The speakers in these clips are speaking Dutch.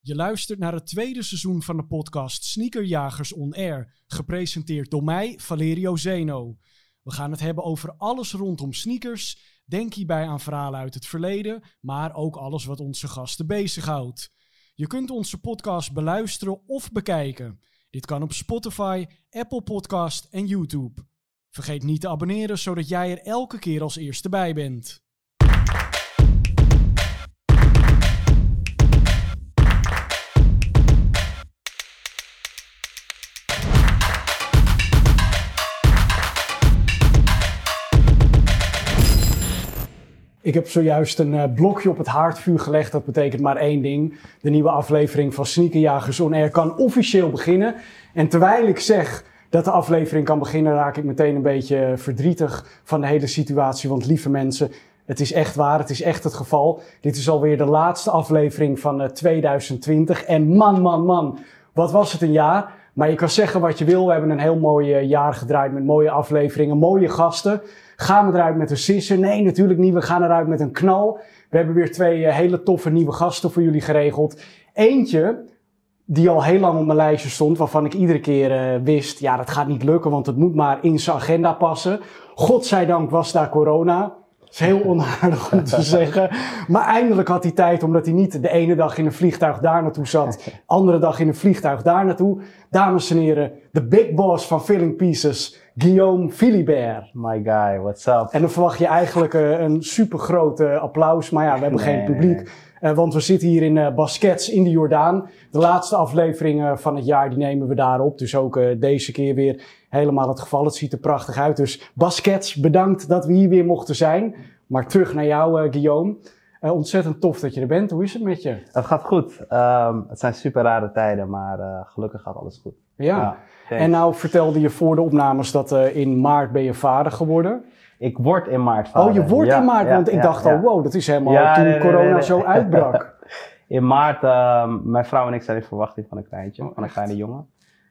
Je luistert naar het tweede seizoen van de podcast Sneakerjagers On Air, gepresenteerd door mij, Valerio Zeno. We gaan het hebben over alles rondom sneakers. Denk hierbij aan verhalen uit het verleden, maar ook alles wat onze gasten bezighoudt. Je kunt onze podcast beluisteren of bekijken. Dit kan op Spotify, Apple Podcast en YouTube. Vergeet niet te abonneren, zodat jij er elke keer als eerste bij bent. Ik heb zojuist een eh, blokje op het haardvuur gelegd. Dat betekent maar één ding. De nieuwe aflevering van Sneakerjagers On Air kan officieel beginnen. En terwijl ik zeg dat de aflevering kan beginnen, raak ik meteen een beetje verdrietig van de hele situatie. Want lieve mensen, het is echt waar, het is echt het geval. Dit is alweer de laatste aflevering van uh, 2020. En man, man, man, wat was het een jaar. Maar je kan zeggen wat je wil. We hebben een heel mooi eh, jaar gedraaid met mooie afleveringen, mooie gasten. Gaan we eruit met een sisser? Nee, natuurlijk niet. We gaan eruit met een knal. We hebben weer twee uh, hele toffe nieuwe gasten voor jullie geregeld. Eentje die al heel lang op mijn lijstje stond, waarvan ik iedere keer uh, wist, ja, dat gaat niet lukken, want het moet maar in zijn agenda passen. Godzijdank was daar corona. Dat is heel onaardig om te zeggen. Maar eindelijk had hij tijd, omdat hij niet de ene dag in een vliegtuig daar naartoe zat, andere dag in een vliegtuig daar naartoe. Dames en heren, de big boss van Filling Pieces, Guillaume Philibert. My guy, what's up? En dan verwacht je eigenlijk uh, een super groot uh, applaus, maar ja, we hebben Nee, geen publiek. nee, Uh, want we zitten hier in uh, Baskets in de Jordaan. De laatste aflevering van het jaar die nemen we daar op. Dus ook deze keer weer helemaal het geval. Het ziet er prachtig uit. Dus Baskets, bedankt dat we hier weer mochten zijn. Maar terug naar jou, uh, Guillaume. Uh, ontzettend tof dat je er bent. Hoe is het met je? Het gaat goed. Um, het zijn super rare tijden, maar uh, gelukkig gaat alles goed. Ja. en nou vertelde je voor de opnames dat uh, in maart ben je vader geworden. Ik word in maart vader. Oh, je wordt Ja, in maart, ja, want ik dacht al, wow, dat is helemaal toen nee, corona nee, nee. zo uitbrak. In maart, uh, mijn vrouw en ik zijn in verwachting van een kleintje, Oh, van een kleine jongen.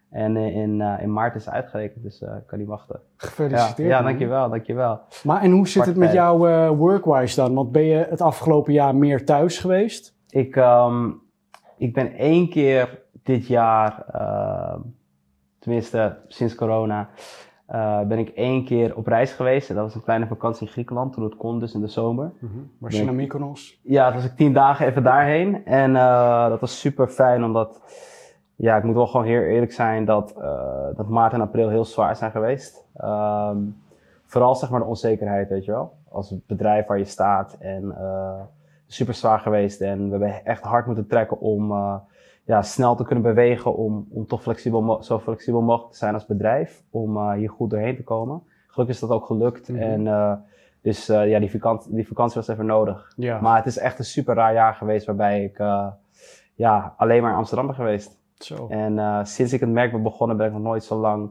En uh, in, uh, in maart is het uitgerekend, dus uh, ik kan niet wachten. Gefeliciteerd. ja dankjewel, dankjewel. Maar en hoe zit het met Aparte jou uh, workwise dan? Want ben je het afgelopen jaar meer thuis geweest? Ik, um, ik ben één keer dit jaar, uh, tenminste sinds corona, ben ik één keer op reis geweest. En dat was een kleine vakantie in Griekenland, toen het kon, dus in de zomer. Was je naar Mykonos? Ja, toen was ik tien dagen even daarheen. En dat was super fijn, omdat, ja, ik moet wel gewoon heel eerlijk zijn dat, uh, dat maart en april heel zwaar zijn geweest. Um, vooral zeg maar de onzekerheid, weet je wel. Als bedrijf waar je staat en uh, super zwaar geweest. En we hebben echt hard moeten trekken om uh, ja, snel te kunnen bewegen, om, om toch flexibel, zo flexibel mogelijk te zijn als bedrijf, om uh, hier goed doorheen te komen. Gelukkig is dat ook gelukt. Mhm. En uh, dus uh, ja, die vakantie, die vakantie was even nodig. Ja. Maar het is echt een super raar jaar geweest waarbij ik ja, alleen maar in Amsterdam ben geweest. Zo. En uh, sinds ik het merk ben begonnen ben ik nog nooit zo lang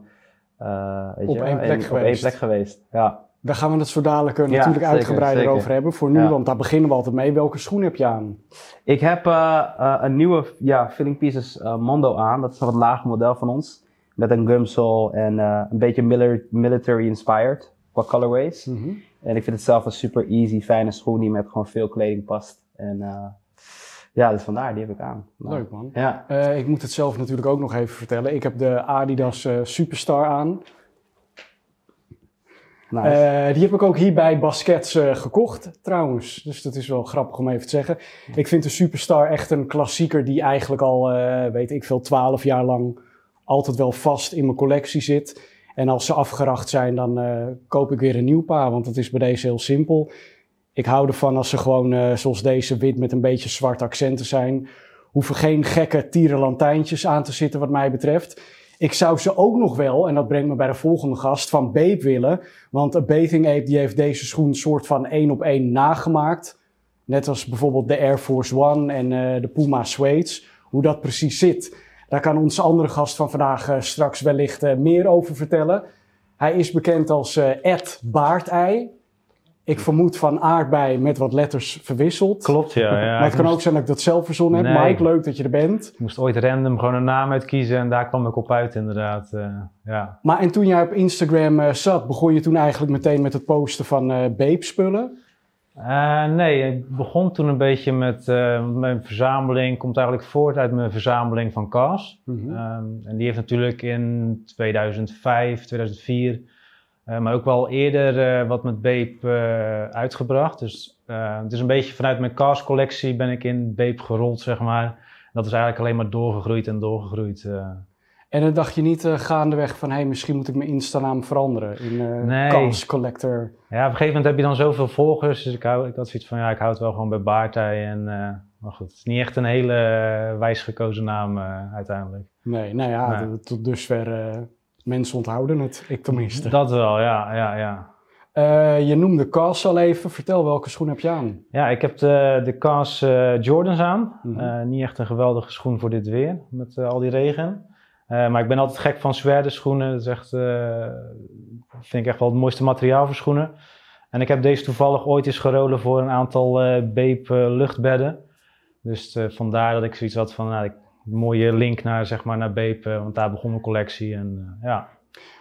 uh, weet Op je, één plek en- op één geweest. plek geweest. Ja. Daar gaan we het zo dadelijk Ja, natuurlijk zeker, uitgebreider zeker. over hebben. Voor nu, Ja. want daar beginnen we altijd mee. Welke schoen heb je aan? Ik heb uh, een nieuwe ja, Filling Pieces Mondo aan. Dat is een wat lager model van ons. Met een gumsole en een beetje mili- military inspired qua colorways. Mhm. En ik vind het zelf een super easy, fijne schoen die met gewoon veel kleding past. En ja, dus vandaar, die heb ik aan. Nou, Leuk man. Ja, Uh, ik moet het zelf natuurlijk ook nog even vertellen. Ik heb de Adidas uh, Superstar aan. nice. Uh, die heb ik ook hier bij Baskets gekocht, trouwens. Dus dat is wel grappig om even te zeggen. Ik vind de Superstar echt een klassieker die eigenlijk al, weet ik veel, twaalf jaar lang altijd wel vast in mijn collectie zit. En als ze afgeracht zijn, dan koop ik weer een nieuw paar, want dat is bij deze heel simpel. Ik hou ervan als ze gewoon, uh, zoals deze, wit met een beetje zwarte accenten zijn. Hoeven geen gekke tierenlantijntjes aan te zitten wat mij betreft. Ik zou ze ook nog wel, en dat brengt me bij de volgende gast, van Babe willen. Want een Bathing Ape die heeft deze schoen soort van één op één nagemaakt. Net als bijvoorbeeld de Air Force One en uh, de Puma Suedes. Hoe dat precies zit, daar kan onze andere gast van vandaag uh, straks wellicht meer over vertellen. Hij is bekend als Ed Baardei. Ik vermoed van aardbei met wat letters verwisseld. Klopt, ja. ja. maar het kan moest- ook zijn dat ik dat zelf verzonnen heb. Nee. Mike, leuk dat je er bent. Ik moest ooit random gewoon een naam uitkiezen en daar kwam ik op uit inderdaad. eh, ja. Maar en toen jij op Instagram uh, zat, begon je toen eigenlijk meteen met het posten van uh, Babe-spullen? Uh, nee, ik begon toen een beetje met mijn verzameling, komt eigenlijk voort uit mijn verzameling van Cas. Mm -hmm. um, en die heeft natuurlijk in 2005, 2004, uh, maar ook wel eerder wat met Beep uitgebracht. Dus het is een beetje vanuit mijn Cas collectie ben ik in Beep gerold, zeg maar. Dat is eigenlijk alleen maar doorgegroeid en doorgegroeid. En dan dacht je niet gaandeweg van, hé, hey, misschien moet ik mijn Insta-naam veranderen in nee. Kans Collector. Ja, op een gegeven moment heb je dan zoveel volgers, dus ik, hou, ik had zoiets van, ja, ik houd het wel gewoon bij Baartij. En, maar goed, het is niet echt een hele wijs gekozen naam uiteindelijk. Nee, nou ja, nee. tot dusver mensen onthouden het, ik tenminste. Dat wel, ja, ja, ja. je noemde Cas al even, vertel welke schoen heb je aan? Ja, ik heb de, de Cas Jordans aan. Mm -hmm. niet echt een geweldige schoen voor dit weer, met al die regen. Maar ik ben altijd gek van zwerde schoenen. Dat is echt, vind ik echt wel het mooiste materiaal voor schoenen. En ik heb deze toevallig ooit eens gerolen voor een aantal Beep luchtbedden. Dus vandaar dat ik zoiets had van nou, een mooie link naar, zeg maar, naar Beep. want daar begon mijn collectie. En, ja.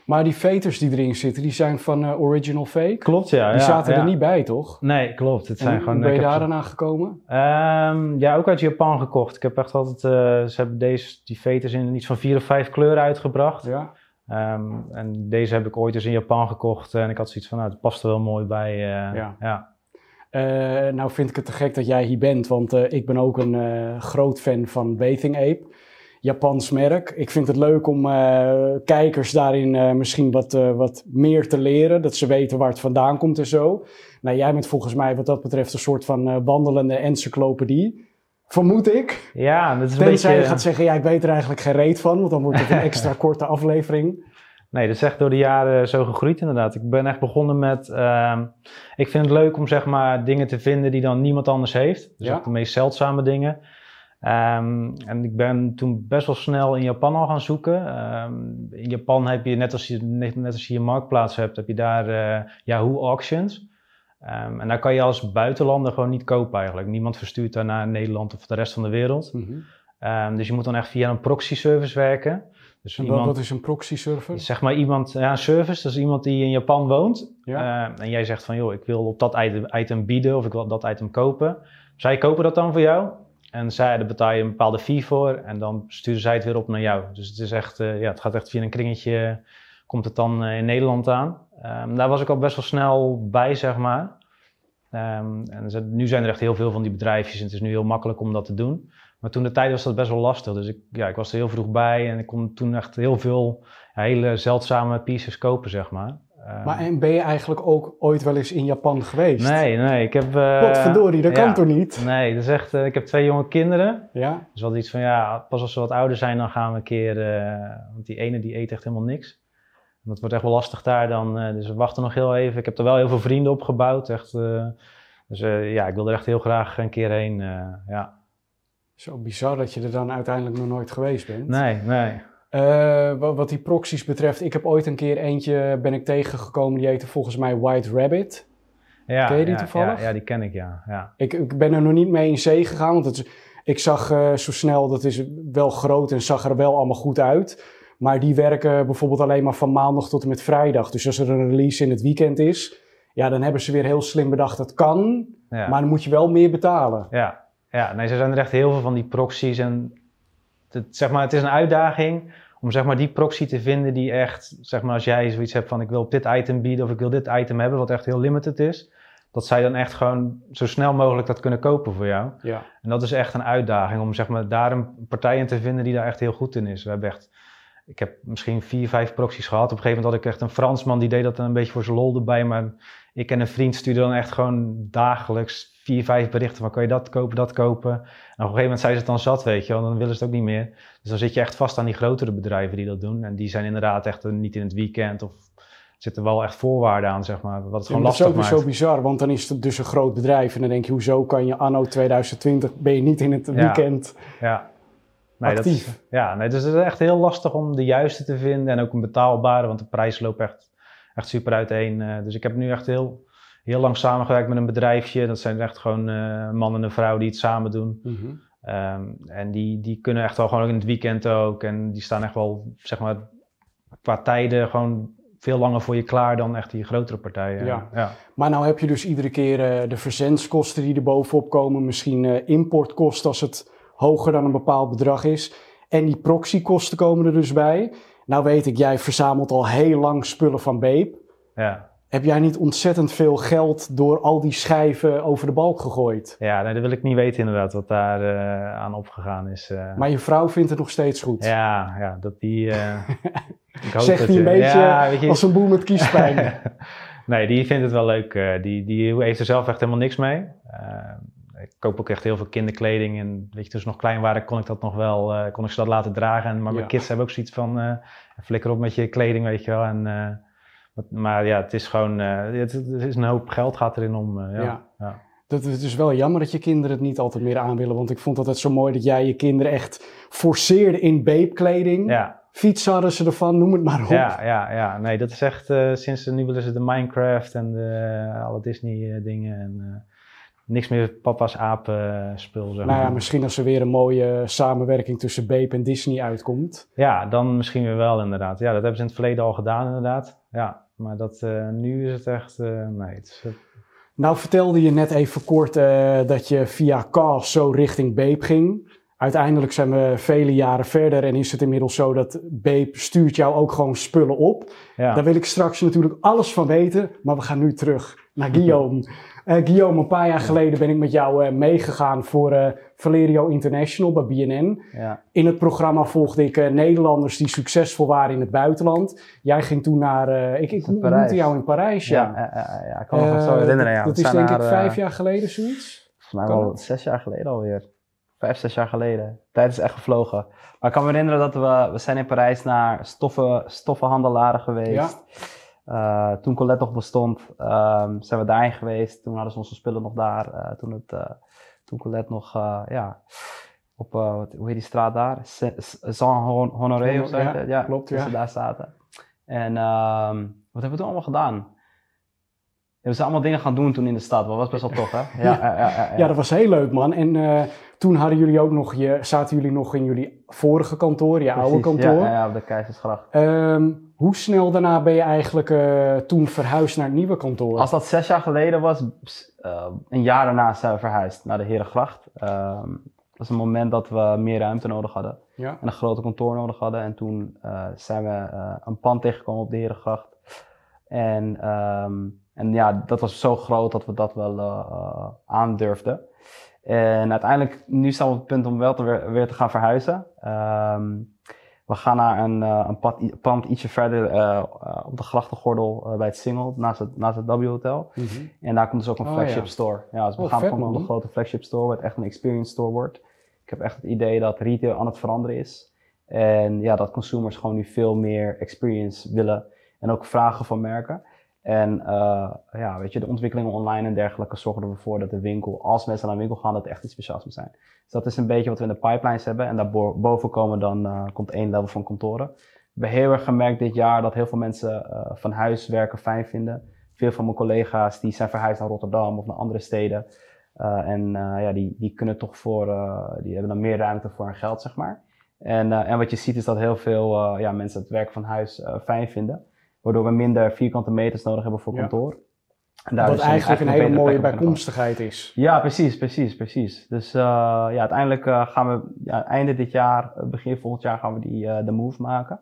Maar die veters die erin zitten, die zijn van uh, Original Fake? Klopt, ja. Die ja, zaten ja. er niet bij, toch? Nee, klopt. Het zijn hoe gewoon, ben je daar dan aan gekomen? Ehm, ja, ook uit Japan gekocht. Ik heb echt altijd, eh, ze hebben deze, die veters in iets van vier of vijf kleuren uitgebracht. Ja. Ehm, en deze heb ik ooit eens in Japan gekocht en ik had zoiets van, nou, het past er wel mooi bij. eh, Ja. ja. Eh, nou vind ik het te gek dat jij hier bent, want eh, ik ben ook een eh, groot fan van Bathing Ape. Japans merk. Ik vind het leuk om kijkers daarin misschien wat, wat meer te leren. Dat ze weten waar het vandaan komt en zo. Nou, jij bent volgens mij wat dat betreft een soort van wandelende encyclopedie. Vermoed ik. Ja, dat is een Tenzij beetje... je gaat zeggen, ja, ik weet er eigenlijk geen reet van. Want dan wordt het een extra korte aflevering. Nee, dat is echt door de jaren zo gegroeid inderdaad. Ik ben echt begonnen met... ehm, ik vind het leuk om zeg maar dingen te vinden die dan niemand anders heeft. Dus Ja. ook de meest zeldzame dingen. Ehm, en ik ben toen best wel snel in Japan al gaan zoeken. Ehm, in Japan heb je, net als je, net, als je je marktplaats hebt, heb je daar eh, Yahoo Auctions. En daar kan je als buitenlander gewoon niet kopen eigenlijk. Niemand verstuurt daar naar Nederland of de rest van de wereld. Mhm. Dus je moet dan echt via een proxy service werken. Dus En wat, is een proxy server? Zeg maar iemand, ja, een service, dat is iemand die in Japan woont. Ja. Eh, en jij zegt van, joh, ik wil op dat item, item bieden of ik wil dat item kopen. Zij kopen dat dan voor jou. En zij, daar betaal je een bepaalde fee voor. En dan sturen zij het weer op naar jou. Dus het is echt, eh, ja, het gaat echt via een kringetje, komt het dan eh, in Nederland aan. Ehm, daar was ik al best wel snel bij, zeg maar. Ehm, en nu zijn er echt heel veel van die bedrijfjes en het is nu heel makkelijk om dat te doen. Maar toen de tijd was dat best wel lastig. Dus ik, ja, ik was er heel vroeg bij en ik kon toen echt heel veel hele zeldzame pieces kopen, zeg maar. Ehm, Maar en ben je eigenlijk ook ooit wel eens in Japan geweest? nee, nee, ik heb... eh, Potverdorie, dat ja. kan toch niet? Nee, dat is echt, eh, ik heb twee jonge kinderen. Ja? Dus wat iets van, ja, pas als ze wat ouder zijn, dan gaan we een keer... eh, want die ene die eet echt helemaal niks. En dat wordt echt wel lastig daar dan. dus we wachten nog heel even. Ik heb er wel heel veel vrienden opgebouwd. Echt, dus ja, ik wil er echt heel graag een keer heen. ja. Zo bizar dat je er dan uiteindelijk nog nooit geweest bent. Nee, nee. Eh, wat, wat die proxies betreft, ik heb ooit een keer eentje ben ik tegengekomen, die heette volgens mij White Rabbit. Ja, Ken je die ja, toevallig? Ja, ja, die ken ik, ja. ja. Ik, ik ben er nog niet mee in zee gegaan, want het, ik zag eh, zo snel, dat is wel groot en zag er wel allemaal goed uit. Maar die werken bijvoorbeeld alleen maar van maandag tot en met vrijdag. Dus als er een release in het weekend is, ja, dan hebben ze weer heel slim bedacht, dat kan, ja. maar dan moet je wel meer betalen. Ja, ja nee, er zijn er echt heel veel van die proxies. En het, zeg maar, het is een uitdaging om zeg maar, die proxy te vinden die echt, zeg maar, als jij zoiets hebt van ik wil op dit item bieden of ik wil dit item hebben, wat echt heel limited is, dat zij dan echt gewoon zo snel mogelijk dat kunnen kopen voor jou. Ja. En dat is echt een uitdaging om zeg maar, daar een partij in te vinden die daar echt heel goed in is. We hebben echt, ik heb misschien vier, vijf proxies gehad. Op een gegeven moment had ik echt een Fransman die deed dat dan een beetje voor zijn lol erbij. Maar ik en een vriend stuurden dan echt gewoon dagelijks vier, vijf berichten van kan je dat kopen, dat kopen. En op een gegeven moment zijn ze het dan zat, weet je wel. Dan willen ze het ook niet meer. Dus dan zit je echt vast aan die grotere bedrijven die dat doen. En die zijn inderdaad echt niet in het weekend of zitten wel echt voorwaarden aan, zeg maar. Wat het Ja, gewoon maar dat is lastig ook maakt. zo bizar, want dan is het dus een groot bedrijf. En dan denk je, hoezo kan je anno 2020, ben je niet in het Ja. weekend Ja. Nee, dat actief? is, ja, nee, dus het is echt heel lastig om de juiste te vinden en ook een betaalbare, want de prijs loopt echt, echt super uiteen. Eh, dus ik heb nu echt heel, heel lang samengewerkt met een bedrijfje. Dat zijn echt gewoon een man en een vrouw die het samen doen. Mhm. Ehm, en die, die kunnen echt wel gewoon ook in het weekend ook. En die staan echt wel, zeg maar, qua tijden gewoon veel langer voor je klaar dan echt die grotere partijen. Ja. ja. Maar nou heb je dus iedere keer eh, de verzendskosten die er bovenop komen. Misschien importkosten als het hoger dan een bepaald bedrag is. En die proxykosten komen er dus bij. Nou weet ik, jij verzamelt al heel lang spullen van Beep. ja. Heb jij niet ontzettend veel geld door al die schijven over de balk gegooid? Ja, nee, dat wil ik niet weten inderdaad, wat daar eh, aan opgegaan is. eh. Maar je vrouw vindt het nog steeds goed. Ja, ja, dat die... eh, ik hoop Zegt hij een je- beetje Ja, weet je, als een boel met kiespijn. nee, die vindt het wel leuk. die, die heeft er zelf echt helemaal niks mee. Eh, ik koop ook echt heel veel kinderkleding. En weet je, toen ze nog klein waren, kon ik dat nog wel, eh, kon ik ze dat laten dragen. En, maar Ja. mijn kids hebben ook zoiets van, eh, flikker op met je kleding, weet je wel. En, eh, wat- maar ja, het is gewoon, eh, het, het is een hoop geld gaat erin om. eh, ja. Ja. Dat, is wel jammer dat je kinderen het niet altijd meer aan willen. Want ik vond het altijd zo mooi dat jij je kinderen echt forceerde in beepkleding. Ja, Fietsen hadden ze ervan, noem het maar op. ja, ja, ja, nee, dat is echt eh, sinds nu willen ze de Minecraft en de, alle Disney eh, dingen. En, eh, niks meer papa's apenspul, zeg Nou ja, misschien als er weer een mooie samenwerking tussen Beep en Disney uitkomt. Ja, dan misschien weer wel inderdaad. Ja, dat hebben ze in het verleden al gedaan inderdaad. Ja, maar dat, eh, nu is het echt, eh, nee. Het is, eh, Nou vertelde je net even kort eh, dat je via Cast zo richting Beep ging. Uiteindelijk zijn we vele jaren verder en is het inmiddels zo dat Beep stuurt jou ook gewoon spullen op. ja. Daar wil ik straks natuurlijk alles van weten, maar we gaan nu terug naar Guillaume. Eh, Guillaume, een paar jaar geleden ben ik met jou eh, meegegaan voor eh, Valerio International bij BNN. Ja. In het programma volgde ik Nederlanders die succesvol waren in het buitenland. Jij ging toen naar, ik, ik ontmoette jou in Parijs, ja. Ja, ja, ja, ja, ik kan me nog wel zo herinneren. Ja. Dat is denk ik vijf jaar geleden, zoiets. Volgens mij wel zes jaar geleden alweer. Vijf, zes jaar geleden. Tijd is echt gevlogen. Maar ik kan me herinneren dat we, we zijn in Parijs naar stoffen, stoffenhandelaren geweest. Eh, toen Colette nog bestond, ehm, zijn we daarheen geweest. Toen hadden ze onze spullen nog daar. eh, toen, het, eh, toen Colette nog, ja, op, wat, hoe heet die straat daar? Saint-Honoré of zo. Ja, klopt, ja. ze daar zaten. En ehm, wat hebben we toen allemaal gedaan? We zijn allemaal dingen gaan doen toen in de stad. Dat was best wel tof, hè? Ja, ja, ja, ja, Ja, dat was heel leuk, man. En toen hadden jullie ook nog, je, zaten jullie nog in jullie vorige kantoor, je oude kantoor. Ja, ja, op de Keizersgracht. Ehm, hoe snel daarna ben je eigenlijk eh, toen verhuisd naar het nieuwe kantoor? Als dat zes jaar geleden was, eh, een jaar daarna zijn we verhuisd naar de Herengracht. Ehm dat was een moment dat we meer ruimte nodig hadden Ja. en een groter kantoor nodig hadden. En toen eh, zijn we een pand tegengekomen op de Herengracht. En, ehm, en ja, dat was zo groot dat we dat wel aandurfden. En uiteindelijk, nu staan we op het punt om wel te weer, weer te gaan verhuizen. Ehm, we gaan naar een, eh, een pad, pand ietsje verder eh, eh, op de grachtengordel bij het Singel, naast het, naast het W Hotel. Mhm. En daar komt dus ook een Oh, flagship ja. store. Ja, dus we Oh, gaan gewoon op man. een grote flagship store, wat echt een experience store wordt. Ik heb echt het idee dat retail aan het veranderen is. En ja, dat consumers gewoon nu veel meer experience willen en ook vragen van merken. En eh, ja, weet je, de ontwikkelingen online en dergelijke zorgen ervoor dat de winkel, als mensen naar de winkel gaan, dat echt iets speciaals moet zijn. Dus dat is een beetje wat we in de pipelines hebben. En daarboven komen dan, eh, komt één level van kantoren. We hebben heel erg gemerkt dit jaar dat heel veel mensen eh, van huis werken fijn vinden. Veel van mijn collega's die zijn verhuisd naar Rotterdam of naar andere steden. En ja, die, die kunnen toch voor, die hebben dan meer ruimte voor hun geld, zeg maar. En, en wat je ziet is dat heel veel ja, mensen het werk van huis fijn vinden. Waardoor we minder vierkante meters nodig hebben voor kantoor. En Wat dus eigenlijk een hele mooie bijkomstigheid is. ja, precies, precies, precies. Dus eh, ja, uiteindelijk eh, gaan we ja, einde dit jaar, eh, begin volgend jaar gaan we die, eh, de move maken.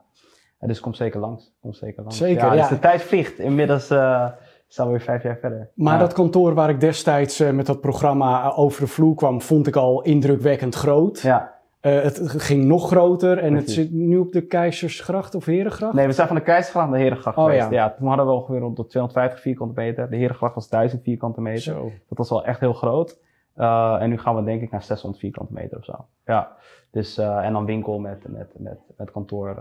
Dus kom zeker langs. Kom zeker langs. Zeker, ja. ja. Dus de tijd vliegt. Inmiddels we weer vijf jaar verder. Maar Ja. dat kantoor waar ik destijds met dat programma over de vloer kwam, vond ik al indrukwekkend groot. Ja, Eh, het ging nog groter en het zit nu op de Keizersgracht of Herengracht. nee, we zijn van de Keizergracht naar de Herengracht Oh, geweest. ja. Ja. toen hadden we ongeveer rond de 250 vierkante meter. De Herengracht was 1000 vierkante meter. Zo. Dat was wel echt heel groot. Eh, en nu gaan we denk ik naar 600 vierkante meter of zo. Ja, dus eh, en dan winkel met, met, met, met kantoor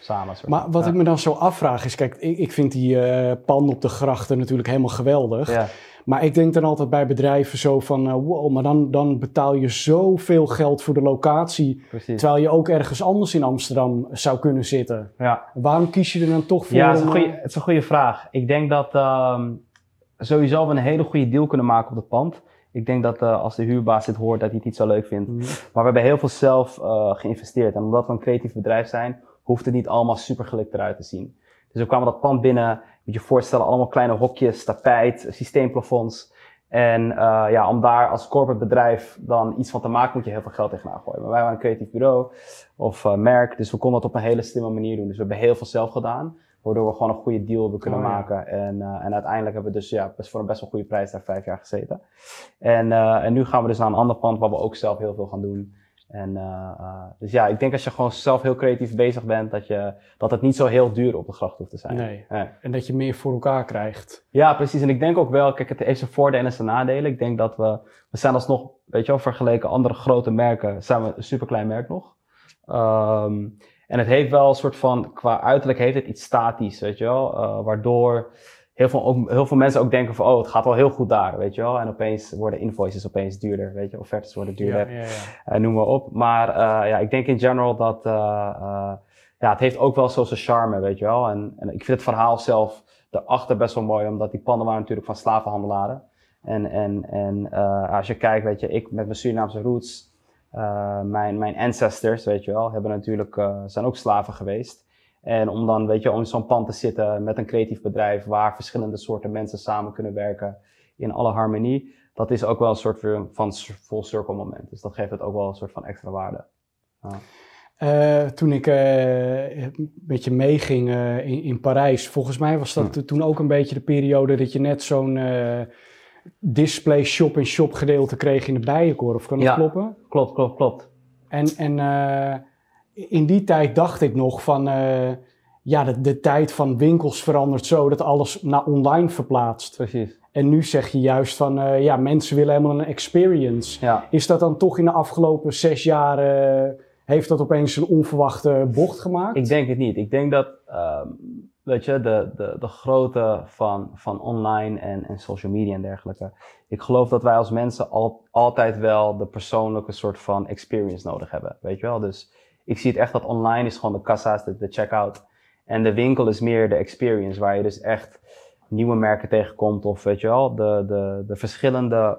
samen. soort Maar wat ja. ik me dan zo afvraag is, kijk, ik, ik vind die panden op de grachten natuurlijk helemaal geweldig. Ja, Maar ik denk dan altijd bij bedrijven zo van, eh, wow, maar dan, dan betaal je zoveel geld voor de locatie, precies. terwijl je ook ergens anders in Amsterdam zou kunnen zitten. Ja, Waarom kies je er dan toch voor? Ja, het is, een eh, goede vraag. Ik denk dat ehm, sowieso we een hele goede deal kunnen maken op het pand. Ik denk dat eh, als de huurbaas dit hoort, dat hij het niet zo leuk vindt. Mhm. Maar we hebben heel veel zelf eh, geïnvesteerd. En omdat we een creatief bedrijf zijn, hoeft het niet allemaal super gelikt eruit te zien. Dus we kwamen dat pand binnen. Moet je voorstellen, allemaal kleine hokjes, tapijt, systeemplafonds. En uh, ja, om daar als corporate bedrijf dan iets van te maken, moet je heel veel geld tegenaan gooien. Maar wij waren een creatief bureau of uh, merk, dus we konden dat op een hele slimme manier doen. Dus we hebben heel veel zelf gedaan, waardoor we gewoon een goede deal hebben kunnen Oh, ja. maken. En, uh, en uiteindelijk hebben we dus ja, best voor een best wel goede prijs daar vijf jaar gezeten. En, en nu gaan we dus naar een ander pand waar we ook zelf heel veel gaan doen. En, uh, dus ja, ik denk als je gewoon zelf heel creatief bezig bent, dat, je, dat het niet zo heel duur op de gracht hoeft te zijn. Nee. Nee. En dat je meer voor elkaar krijgt. Ja, precies. En ik denk ook wel, kijk, het heeft zijn voordelen en zijn nadelen. Ik denk dat we, we zijn alsnog, weet je wel, vergeleken andere grote merken, zijn we een superklein merk nog. Um, en het heeft wel een soort van, qua uiterlijk heeft het iets statisch, weet je wel, uh, waardoor heel veel, ook, heel veel mensen ook denken van, oh, het gaat wel heel goed daar, weet je wel. En opeens worden invoices opeens duurder, weet je, offertes worden duurder, Ja, ja, ja. Uh, noem maar op. Maar uh, ja, ik denk in general dat, uh, ja, het heeft ook wel zo zijn charme, weet je wel. En, en ik vind het verhaal zelf daarachter best wel mooi, omdat die panden waren natuurlijk van slavenhandelaren. En, en, en als je kijkt, weet je, ik met mijn Surinaamse roots, mijn, mijn ancestors, weet je wel, hebben natuurlijk, zijn ook slaven geweest. En om dan, weet je, om in zo'n pand te zitten met een creatief bedrijf waar verschillende soorten mensen samen kunnen werken in alle harmonie, dat is ook wel een soort van full circle moment. Dus dat geeft het ook wel een soort van extra waarde. Ja. Uh, toen ik uh, met je meeging uh, in, in Parijs, volgens mij was dat Hm. toen ook een beetje de periode dat je net zo'n display shop-in-shop gedeelte kreeg in de Bijenkorf. Kan dat Ja. kloppen? Klopt, klopt, klopt. En, en eh, in die tijd dacht ik nog van, eh, ja, de, de tijd van winkels verandert zo dat alles naar online verplaatst. Precies. En nu zeg je juist van, eh, ja, mensen willen helemaal een experience. Ja. Is dat dan toch in de afgelopen zes jaar, eh, heeft dat opeens een onverwachte bocht gemaakt? Ik denk het niet. Ik denk dat, ehm, weet je, de, de, de grootte van, van online en, en social media en dergelijke. Ik geloof dat wij als mensen al, altijd wel de persoonlijke soort van experience nodig hebben. Weet je wel? Dus ik zie het echt dat online is gewoon de kassa's, de, de checkout. En de winkel is meer de experience, waar je dus echt nieuwe merken tegenkomt. Of weet je wel, de, de, de verschillende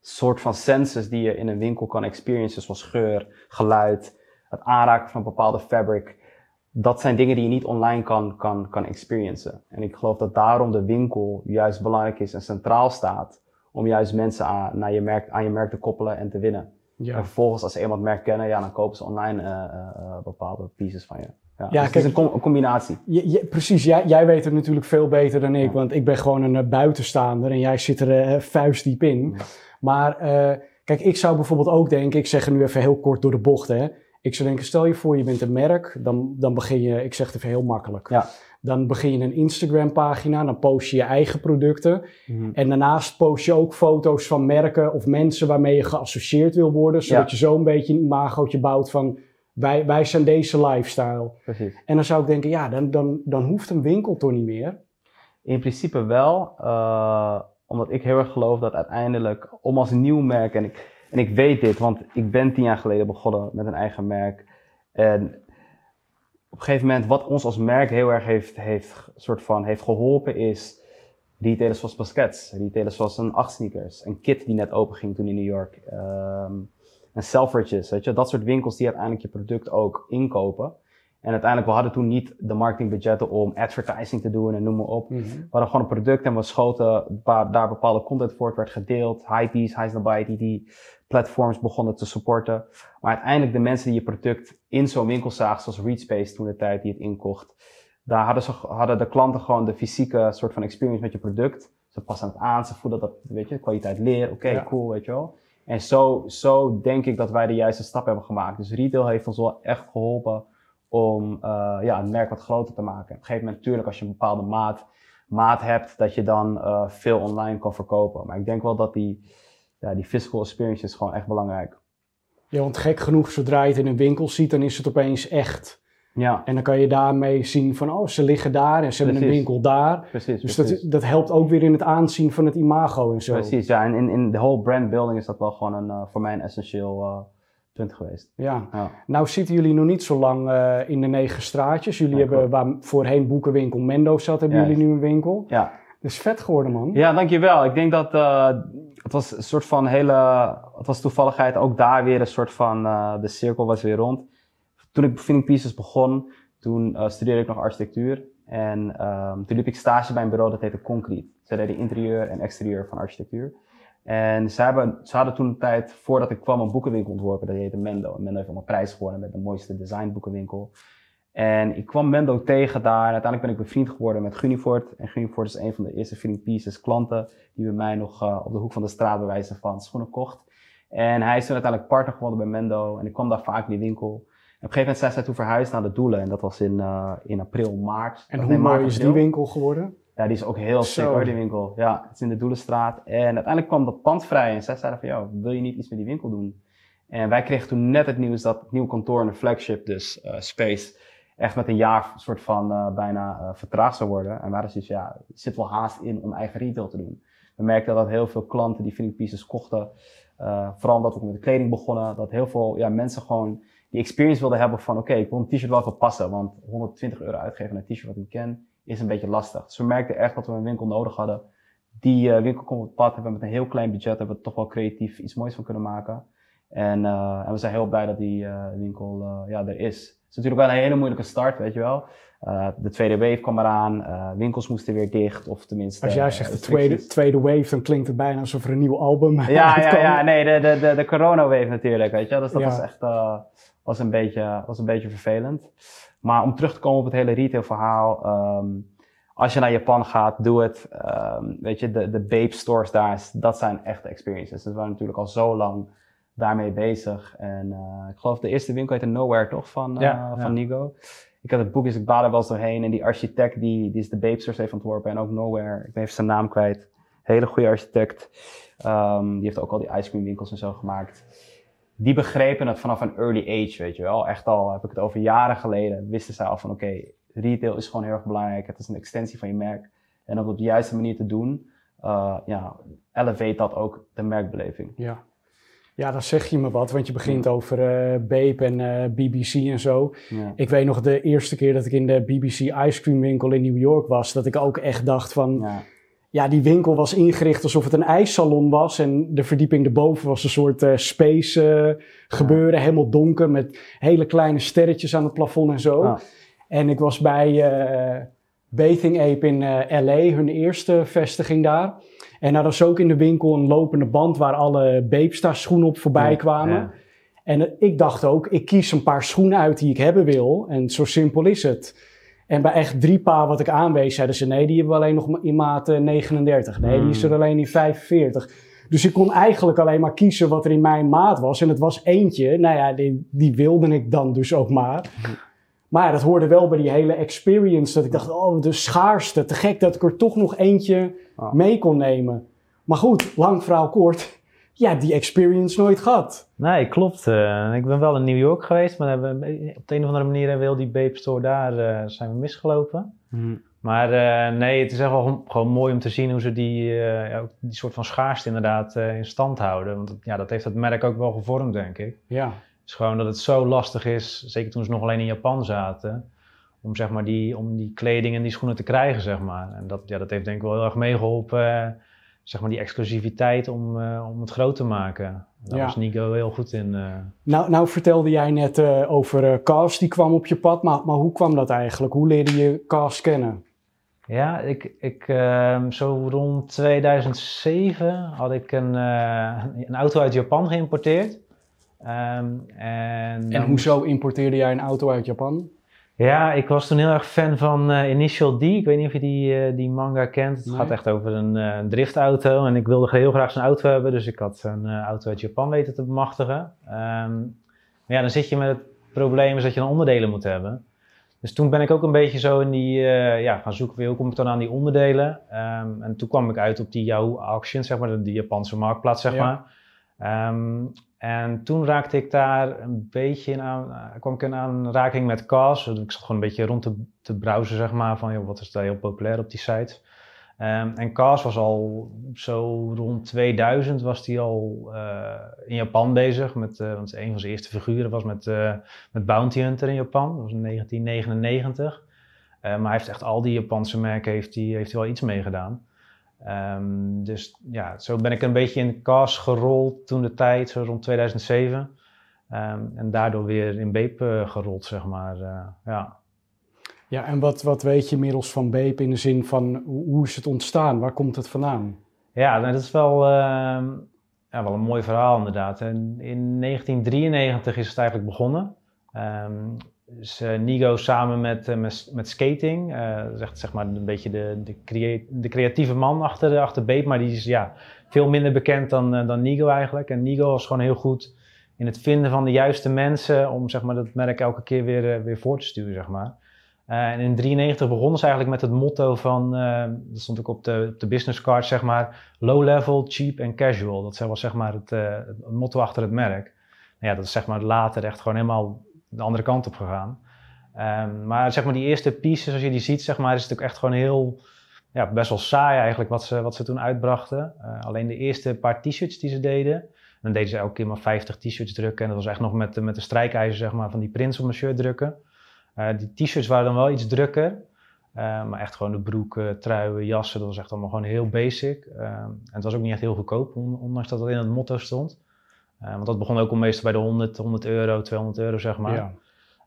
soort van senses die je in een winkel kan experiencen, zoals geur, geluid, het aanraken van bepaalde fabric. Dat zijn dingen die je niet online kan, kan, kan experiencen. En ik geloof dat daarom de winkel juist belangrijk is en centraal staat om juist mensen aan, naar je merk, aan je merk te koppelen en te winnen. Ja. En vervolgens, als ze eenmaal het merk kennen, ja, dan kopen ze online uh, bepaalde pieces van je. Ja, Ja, dus het kijk- is een, com- een combinatie. Je- je- precies, jij, jij weet het natuurlijk veel beter dan ik, Ja. want ik ben gewoon een buitenstaander en jij zit er vuistdiep in. Ja. Maar eh, kijk, ik zou bijvoorbeeld ook denken, ik zeg het nu even heel kort door de bocht, hè. Ik zou denken, stel je voor je bent een merk, dan, dan begin je, ik zeg het even heel makkelijk. Ja. Dan begin je een Instagram pagina, dan post je je eigen producten. En daarnaast post je ook foto's van merken of mensen waarmee je geassocieerd wil worden, zodat Ja. je zo een beetje een imagootje bouwt van, wij, wij zijn deze lifestyle. Precies. En dan zou ik denken, ja, dan, dan, dan hoeft een winkel toch niet meer. In principe wel, uh, omdat ik heel erg geloof dat uiteindelijk, om als nieuw merk, en ik, en ik weet dit, want ik ben tien jaar geleden begonnen met een eigen merk. En op een gegeven moment, wat ons als merk heel erg heeft, heeft, soort van, heeft geholpen, is retailers zoals Baskets, retailers zoals een 8 sneakers, een Kit die net open ging toen in New York, um, en Selfridges, weet je, dat soort winkels die uiteindelijk je product ook inkopen. En uiteindelijk, we hadden toen niet de marketingbudgetten om advertising te doen en noem maar op. Mhm. We hadden gewoon een product en we schoten waar daar bepaalde content voor. Het werd gedeeld. Hypebeast, Highsnowbite, die die platforms begonnen te supporten. Maar uiteindelijk de mensen die je product in zo'n winkel zagen, zoals Readspace toen de tijd die het inkocht. Daar hadden, ze, hadden de klanten gewoon de fysieke soort van experience met je product. Ze passen het aan, ze voelen dat, weet je, kwaliteit leer. Oké, Ja. cool, weet je wel. En zo, zo denk ik dat wij de juiste stap hebben gemaakt. Dus retail heeft ons wel echt geholpen om uh, ja, een merk wat groter te maken. Op een gegeven moment natuurlijk als je een bepaalde maat, maat hebt, dat je dan uh, veel online kan verkopen. Maar ik denk wel dat die, ja, die physical experience is gewoon echt belangrijk. Ja, want gek genoeg, zodra je het in een winkel ziet, dan is het opeens echt. Ja, En dan kan je daarmee zien van, oh, ze liggen daar en ze hebben een winkel daar. precies. Dus precies. dat, dat helpt ook weer in het aanzien van het imago en zo. Precies, ja. En in, in de whole brand building is dat wel gewoon een, uh, voor mij een essentieel uh, punt geweest. Ja. Ja. Nou zitten jullie nog niet zo lang uh, in de negen straatjes. Jullie Ja, hebben, waar voorheen boekenwinkel Mendo zat, hebben Juist. jullie nu een winkel. ja. Is vet geworden, man. Ja, dankjewel. Ik denk dat uh, het was een soort van hele, het was toevalligheid ook daar weer een soort van, uh, de cirkel was weer rond. Toen ik Finning Pieces begon, toen uh, studeerde ik nog architectuur. En ehm, toen liep ik stage bij een bureau dat heette Concrete. Ze deden interieur en exterieur van architectuur. En ze, hebben, ze hadden toen een tijd, voordat ik kwam, een boekenwinkel ontworpen. Dat heette Mendo. En Mendo heeft allemaal prijs gewonnen met de mooiste designboekenwinkel. En ik kwam Mendo tegen daar. En uiteindelijk ben ik bevriend geworden met Gunifort. En Gunifort is een van de eerste Feeling Pieces klanten die bij mij nog uh, op de hoek van de straat bij wijze van schoenen kocht. En hij is toen uiteindelijk partner geworden bij Mendo. En ik kwam daar vaak in die winkel. En op een gegeven moment zijn zij toen verhuisd naar de Doelen. En dat was in, uh, in april, maart. En hoe mooi is die winkel geworden? Ja, die is ook heel sick hoor, die winkel. Ja, het is in de Doelenstraat. En uiteindelijk kwam dat pand vrij. En zij zeiden van, joh, wil je niet iets met die winkel doen? En wij kregen toen net het nieuws dat het nieuwe kantoor en de flagship, dus uh, Space echt met een jaar soort van uh, bijna uh, vertraagd zou worden. En waren dus ja, zit wel haast in om eigen retail te doen. We merkten dat heel veel klanten die Feeling Pieces kochten, uh, vooral omdat we met de kleding begonnen, dat heel veel ja, mensen gewoon die experience wilden hebben van oké, ik wil een t-shirt wel even passen, want 120 euro uitgeven aan een t-shirt wat ik ken is een beetje lastig. Dus we merkten echt dat we een winkel nodig hadden. Die winkel komt op pad, hebben met een heel klein budget, hebben we toch wel creatief iets moois van kunnen maken. En, en we zijn heel blij dat die winkel ja, er is is natuurlijk wel een hele moeilijke start, weet je wel. Uh, de tweede wave kwam eraan, uh, winkels moesten weer dicht, of tenminste... Als jij zegt de tweede, tweede wave, dan klinkt het bijna alsof er een nieuw album Ja, ja, ja, nee, de, de, de, de corona-wave natuurlijk, weet je wel. Dus dat ja. was echt was een, beetje, was een beetje vervelend. Maar om terug te komen op het hele retail-verhaal... Um, als je naar Japan gaat, doe het. Um, weet je, de, de Babe stores daar, dat zijn echte experiences. We waren natuurlijk al zo lang daarmee bezig. En uh, ik geloof de eerste winkel heette Nowhere, toch? Van, ja, van Nigo. Ik had het boek, dus ik er wel eens doorheen. En die architect die, die is de Babesters heeft ontworpen. En ook Nowhere, ik ben even zijn naam kwijt. Hele goede architect. Um, die heeft ook al die ice cream winkels en zo gemaakt. Die begrepen het vanaf een early age, weet je wel. Echt al, heb ik het over jaren geleden, wisten zij al van oké, okay, retail is gewoon heel erg belangrijk. Het is een extensie van je merk. En om het op de juiste manier te doen, uh, ja, elevate dat ook de merkbeleving. Ja. Ja, dan zeg je me wat, want je begint over uh, Bape en uh, BBC en zo. Ja. Ik weet nog de eerste keer dat ik in de BBC ice cream winkel in New York was, dat ik ook echt dacht van, ja, ja die winkel was ingericht alsof het een ijssalon was en de verdieping erboven was een soort uh, space gebeuren, helemaal donker met hele kleine sterretjes aan het plafond en zo. Ah. En ik was bij Bathing Ape in LA, hun eerste vestiging daar. En daar was ook in de winkel een lopende band waar alle Beepstar schoenen op voorbij Ja, kwamen. ja. En eh, ik dacht ook, ik kies een paar schoenen uit die ik hebben wil. En zo simpel is het. En bij echt drie paar wat ik aanwees, zeiden ze nee, die hebben we alleen nog in maat eh, 39. Nee, die is er alleen in 45. Dus ik kon eigenlijk alleen maar kiezen wat er in mijn maat was. En het was eentje, nou ja, die, die wilde ik dan dus ook maar. Maar dat hoorde wel bij die hele experience. Dat ik dacht, oh, de schaarste. Te gek dat ik er toch nog eentje Ah. mee kon nemen. Maar goed, lang verhaal kort. Ja, die experience nooit gehad. Nee, klopt. Eh, ik ben wel in New York geweest, maar hebben op de een of andere manier hebben we heel die Babe Store daar eh, zijn we misgelopen. Maar eh, nee, het is echt wel gewoon- mooi om te zien hoe ze die, ja, ook die soort van schaarste inderdaad in stand houden. Want ja, dat heeft het merk ook wel gevormd, denk ik. Ja. Het is gewoon dat het zo lastig is, zeker toen ze nog alleen in Japan zaten, om, zeg maar, die, om die kleding en die schoenen te krijgen, zeg maar. En dat, ja, dat heeft denk ik wel heel erg meegeholpen, eh, zeg maar, die exclusiviteit om, eh, om het groot te maken. Daar Ja. was Nico heel goed in. eh. Nou, nou vertelde jij net over Cas, die kwam op je pad. Maar, maar hoe kwam dat eigenlijk? Hoe leerde je Cas kennen? Ja, ik, ik, ehm, zo rond 2007 had ik een, een auto uit Japan geïmporteerd. Ehm, en En hoezo importeerde jij een auto uit Japan? Ja, ik was toen heel erg fan van eh, Initial D. Ik weet niet of je die, eh, die manga kent. Het Nee. gaat echt over een eh, driftauto. En ik wilde heel graag zo'n auto hebben. Dus ik had zo'n auto uit Japan weten te bemachtigen. Ehm, maar ja, dan zit je met het probleem is dat je dan onderdelen moet hebben. Dus toen ben ik ook een beetje zo in die, ja, gaan zoeken. Hoe kom ik dan aan die onderdelen? Ehm, en toen kwam ik uit op die Yahoo Auction, zeg maar, de, Japanse marktplaats, zeg Ja. maar. Ehm, en toen raakte ik daar een beetje in aan, eh, kwam ik in aanraking met CAS. Ik zat gewoon een beetje rond te, te browsen, zeg maar, van joh, wat is daar heel populair op die site. Ehm, en CAS was al zo rond 2000 was die al eh, in Japan bezig. Met, eh, want een van zijn eerste figuren was met, eh, met Bounty Hunter in Japan. Dat was in 1999. Eh, maar hij heeft echt al die Japanse merken heeft hij heeft hij wel iets meegedaan. Ehm, dus ja, zo ben ik een beetje in CAS gerold toen de tijd, zo rond 2007. Ehm, en daardoor weer in Beep eh, gerold, zeg maar. eh, ja. Ja, en wat, wat weet je inmiddels van Beep in de zin van hoe, is het ontstaan? Waar komt het vandaan? Ja, nou, dat is wel, ehm, ja, wel een mooi verhaal inderdaad. En in 1993 is het eigenlijk begonnen. Dus eh, Nigo samen met, eh, met, skating, eh, dat is zeg maar een beetje de, de, crea- de creatieve man achter, achter Beep, maar die is ja, veel minder bekend dan, dan Nigo eigenlijk. En Nigo was gewoon heel goed in het vinden van de juiste mensen om zeg maar, dat merk elke keer weer, weer voor te sturen. Zeg maar. En in 1993 begonnen ze eigenlijk met het motto van, dat stond ook op de, op de business card, zeg maar, low level, cheap en casual. Dat was zeg maar het, het motto achter het merk. Nou ja, dat is zeg maar later echt gewoon helemaal de andere kant op gegaan. Ehm, maar zeg maar die eerste pieces, als je die ziet, zeg maar, is het ook echt gewoon heel, ja, best wel saai eigenlijk wat ze, wat ze toen uitbrachten. Eh, alleen de eerste paar t-shirts die ze deden, dan deden ze elke keer maar 50 t-shirts drukken. En dat was echt nog met, met de strijkijzer, zeg maar, van die prints op een shirt drukken. Eh, die t-shirts waren dan wel iets drukker. eh, maar echt gewoon de broeken, truien, jassen, dat was echt allemaal gewoon heel basic. Ehm, en het was ook niet echt heel goedkoop, on- ondanks dat dat in het motto stond. Eh, want dat begon ook al meestal bij de 100, 100 euro, 200 euro, zeg maar. Ja.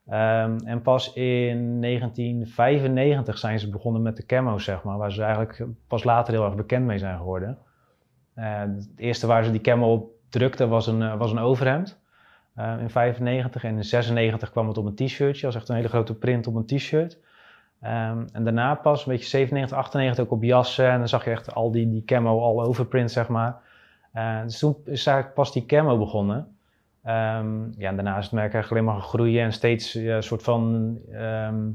Ehm, en pas in 1995 zijn ze begonnen met de camo's, zeg maar, waar ze eigenlijk pas later heel erg bekend mee zijn geworden. Eh, het eerste waar ze die camo op drukten was een, eh, was een overhemd eh, in 95 en in 96 kwam het op een t-shirtje, was echt een hele grote print op een t-shirt. Ehm, en daarna pas, een beetje 97, 98 ook op jassen en dan zag je echt al die, die camo all over print, zeg maar. Eh, dus toen is eigenlijk pas die camo begonnen. Ehm, ja, daarna is het merk eigenlijk alleen maar groeien en steeds een soort van ehm,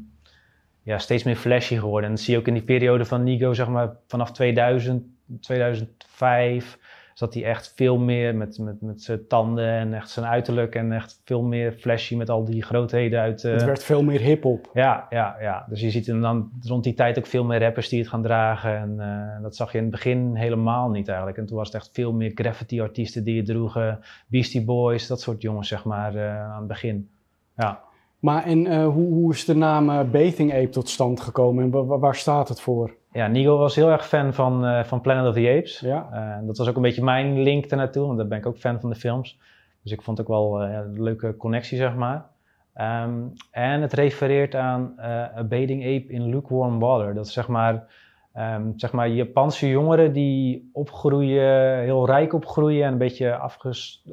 ja, steeds meer flashy geworden. En dat zie je ook in die periode van Nigo, zeg maar, vanaf 2000, 2005, zat hij echt veel meer met, met, met zijn tanden en echt zijn uiterlijk en echt veel meer flashy met al die grootheden uit. eh, Het werd veel meer hip-hop. ja, ja, ja. Dus je ziet er dan rond die tijd ook veel meer rappers die het gaan dragen. En eh, dat zag je in het begin helemaal niet eigenlijk. En toen was het echt veel meer graffiti-artiesten die het droegen. Beastie Boys, dat soort jongens, zeg maar, eh, aan het begin. Ja. Maar en eh, hoe, hoe is de naam eh, Bathing Ape tot stand gekomen en wa- wa- waar staat het voor? ja, Nigo was heel erg fan van, eh, van Planet of the Apes. Ja? Dat was ook een beetje mijn link ernaartoe, want daar ben ik ook fan van de films. Dus ik vond het ook wel een leuke connectie, zeg maar. Ehm, en het refereert aan a bathing ape in lukewarm water. Dat is zeg maar, ehm, zeg maar Japanse jongeren die opgroeien, heel rijk opgroeien en een beetje afges,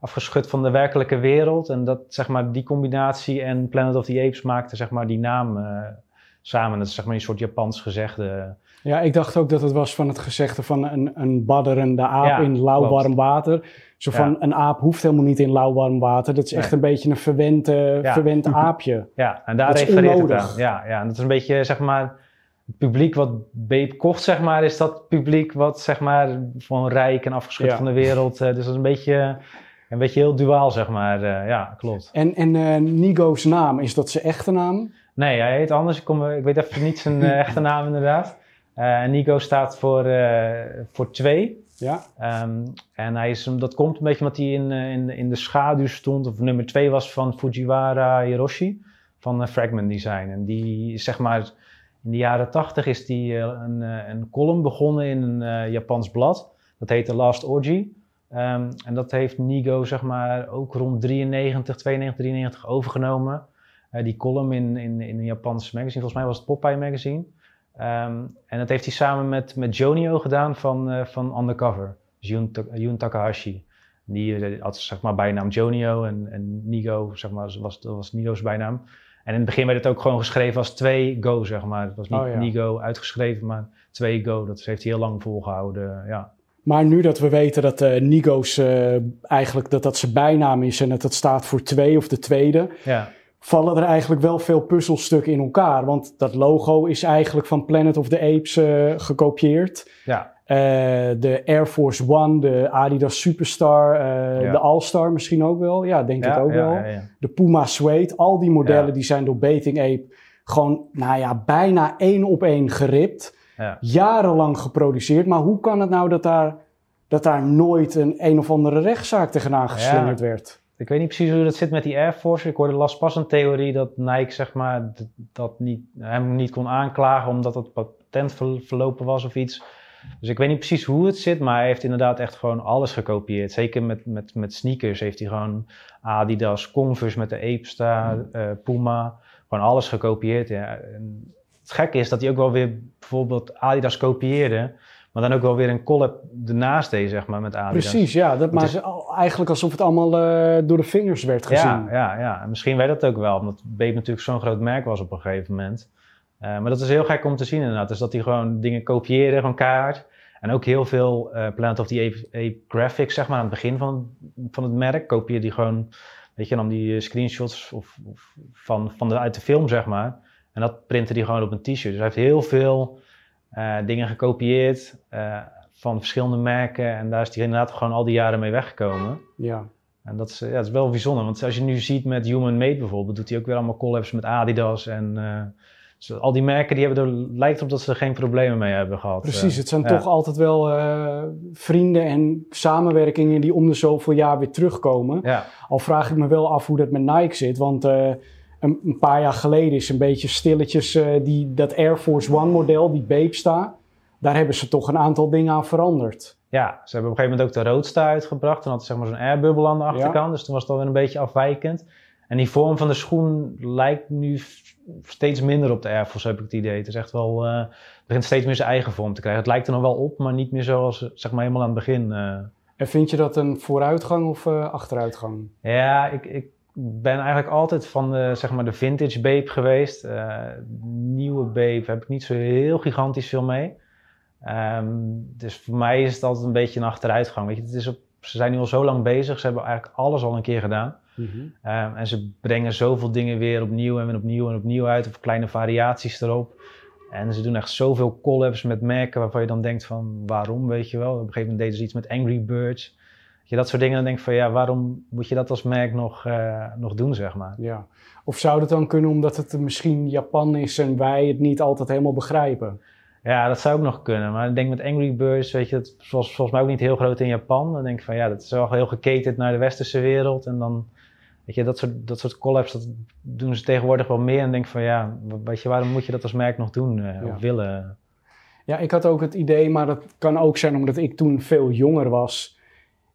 afgeschud van de werkelijke wereld. En dat, zeg maar, die combinatie en Planet of the Apes maakte zeg maar, die naam eh, samen. Dat is zeg maar een soort Japans gezegde. Ja, ik dacht ook dat het was van het gezegde van een, een badderende aap Ja, in lauw klopt. warm water. Zo van, Ja. een aap hoeft helemaal niet in lauw warm water. Dat is echt Nee. een beetje een verwend, Ja. verwend aapje. Ja, en daar refereert het onnodig. aan. Ja, ja, en dat is een beetje, zeg maar, het publiek wat Beep kocht, zeg maar, is dat publiek wat, zeg maar, van rijk en afgeschud van de wereld. eh, dus dat is een beetje, een beetje heel duaal, zeg maar. eh, ja, klopt. En, en eh, Nigo's naam, is dat zijn echte naam? Nee, hij heet anders. Ik, kom, ik weet even niet zijn eh, echte naam inderdaad. Nico staat voor, voor twee. Ja? Ehm, en hij is, dat komt een beetje omdat hij in, in, in de schaduw stond, of nummer twee was van Fujiwara Hiroshi van Fragment Design. En die is zeg maar, in de jaren tachtig is die eh, een, een column begonnen in een Japans blad. Dat heette Last Orgy. Ehm, en dat heeft Nigo zeg maar ook rond 93, 92, 93 overgenomen. Eh, die column in, in, in een Japans magazine, volgens mij was het Popeye magazine. Ehm, en dat heeft hij samen met, met Jonio gedaan van, eh, van Undercover. Dus Jun, Ta- Jun Takahashi. Die eh, had zeg maar bijnaam Jonio en, en Nigo, zeg maar, was, dat was Nigo's bijnaam. En in het begin werd het ook gewoon geschreven als 2 Go, zeg maar. Het was niet Oh, ja. Nigo uitgeschreven, maar 2 Go. Dat heeft hij heel lang volgehouden, ja. Maar nu dat we weten dat eh Nigo's eh, eigenlijk dat dat zijn bijnaam is en dat het staat voor twee of de tweede, Ja, vallen er eigenlijk wel veel puzzelstukken in elkaar. Want dat logo is eigenlijk van Planet of the Apes eh, gekopieerd. ja, de Air Force One, de Adidas Superstar, Ja. de All-Star misschien ook wel. Ja, denk ik ook wel. De Puma Suede, al die modellen die zijn door Bathing Ape gewoon, nou ja, bijna één op één geript. Ja. Jarenlang geproduceerd. Maar hoe kan het nou dat daar, dat daar nooit een een of andere rechtszaak tegenaan geslingerd werd? Ik weet niet precies hoe dat zit met die Air Force. Ik hoorde las pas een theorie dat Nike zeg maar, dat niet, hem niet kon aanklagen omdat het patent ver- verlopen was of iets. Dus ik weet niet precies hoe het zit, maar hij heeft inderdaad echt gewoon alles gekopieerd. Zeker met, met, met sneakers heeft hij gewoon Adidas, Converse met de Ape Star, eh, Puma. gewoon alles gekopieerd. Ja. En het gekke is dat hij ook wel weer bijvoorbeeld Adidas kopieerde, maar dan ook wel weer een collab ernaast deed, zeg maar, met Adidas. Precies, ja. Dat, is- al- eigenlijk alsof het allemaal eh, door de vingers werd gezien. Ja, ja, ja. En misschien weet dat ook wel, omdat Bape natuurlijk zo'n groot merk was op een gegeven moment. Eh, maar dat is heel gek om te zien inderdaad. Dus dat hij gewoon dingen kopieerde, gewoon keihard. En ook heel veel Planet of the Ape, Ape graphics, zeg maar, aan het begin van, van het merk. Kopieerde hij gewoon, weet je, nam die screenshots of, of van, van de, uit de film, zeg maar. En dat printte hij gewoon op een t-shirt. Dus hij heeft heel veel eh, dingen gekopieerd eh, van verschillende merken. En daar is hij inderdaad gewoon al die jaren mee weggekomen. Ja. En dat is, ja, dat is wel bijzonder, want als je nu ziet met Human Made bijvoorbeeld, doet hij ook weer allemaal collabs met Adidas en eh, dus al die merken die hebben er, lijkt erop dat ze er geen problemen mee hebben gehad. Precies, het zijn ja. toch altijd wel vrienden en samenwerkingen die om de zoveel jaar weer terugkomen. Ja, Al vraag ik me wel af hoe dat met Nike zit, want een, een paar jaar geleden is een beetje stilletjes eh, die, dat Air Force One model, die Beepsta, daar hebben ze toch een aantal dingen aan veranderd. ja, ze hebben op een gegeven moment ook de Roadster uitgebracht. Toen had ze zeg maar zo'n airbubbel aan de achterkant, dus toen was het alweer een beetje afwijkend. En die vorm van de schoen lijkt nu steeds minder op de Air Force, heb ik het idee. Het is echt wel, het begint steeds meer zijn eigen vorm te krijgen. Het lijkt er nog wel op, maar niet meer zoals, eh, zeg maar, helemaal aan het begin. En vind je dat een vooruitgang of achteruitgang? Ja, ik, ik ben eigenlijk altijd van de, zeg maar de vintage Bape geweest. Eh, nieuwe Bape heb ik niet zo heel gigantisch veel mee. Ehm, dus voor mij is het altijd een beetje een achteruitgang. Weet je, het is op, ze zijn nu al zo lang bezig, ze hebben eigenlijk alles al een keer gedaan. Ehm, en ze brengen zoveel dingen weer opnieuw en opnieuw en opnieuw uit, of kleine variaties erop. En ze doen echt zoveel collabs met merken waarvan je dan denkt van waarom, weet je wel. Op een gegeven moment deden ze iets met Angry Birds. Je, dat soort dingen, dan denk ik van ja, waarom moet je dat als merk nog, eh, nog doen, zeg maar. Ja. Of zou dat dan kunnen omdat het misschien Japan is en wij het niet altijd helemaal begrijpen? Ja, dat zou ook nog kunnen. Maar ik denk met Angry Birds, weet je, dat is volgens, mij ook niet heel groot in Japan. Dan denk ik van ja, dat is wel heel geketend naar de westerse wereld. En dan, weet je, dat soort, dat soort collabs, dat doen ze tegenwoordig wel meer. En denk van ja, weet je, waarom moet je dat als merk nog doen eh, Ja. of willen? Ja, ik had ook het idee, maar dat kan ook zijn omdat ik toen veel jonger was.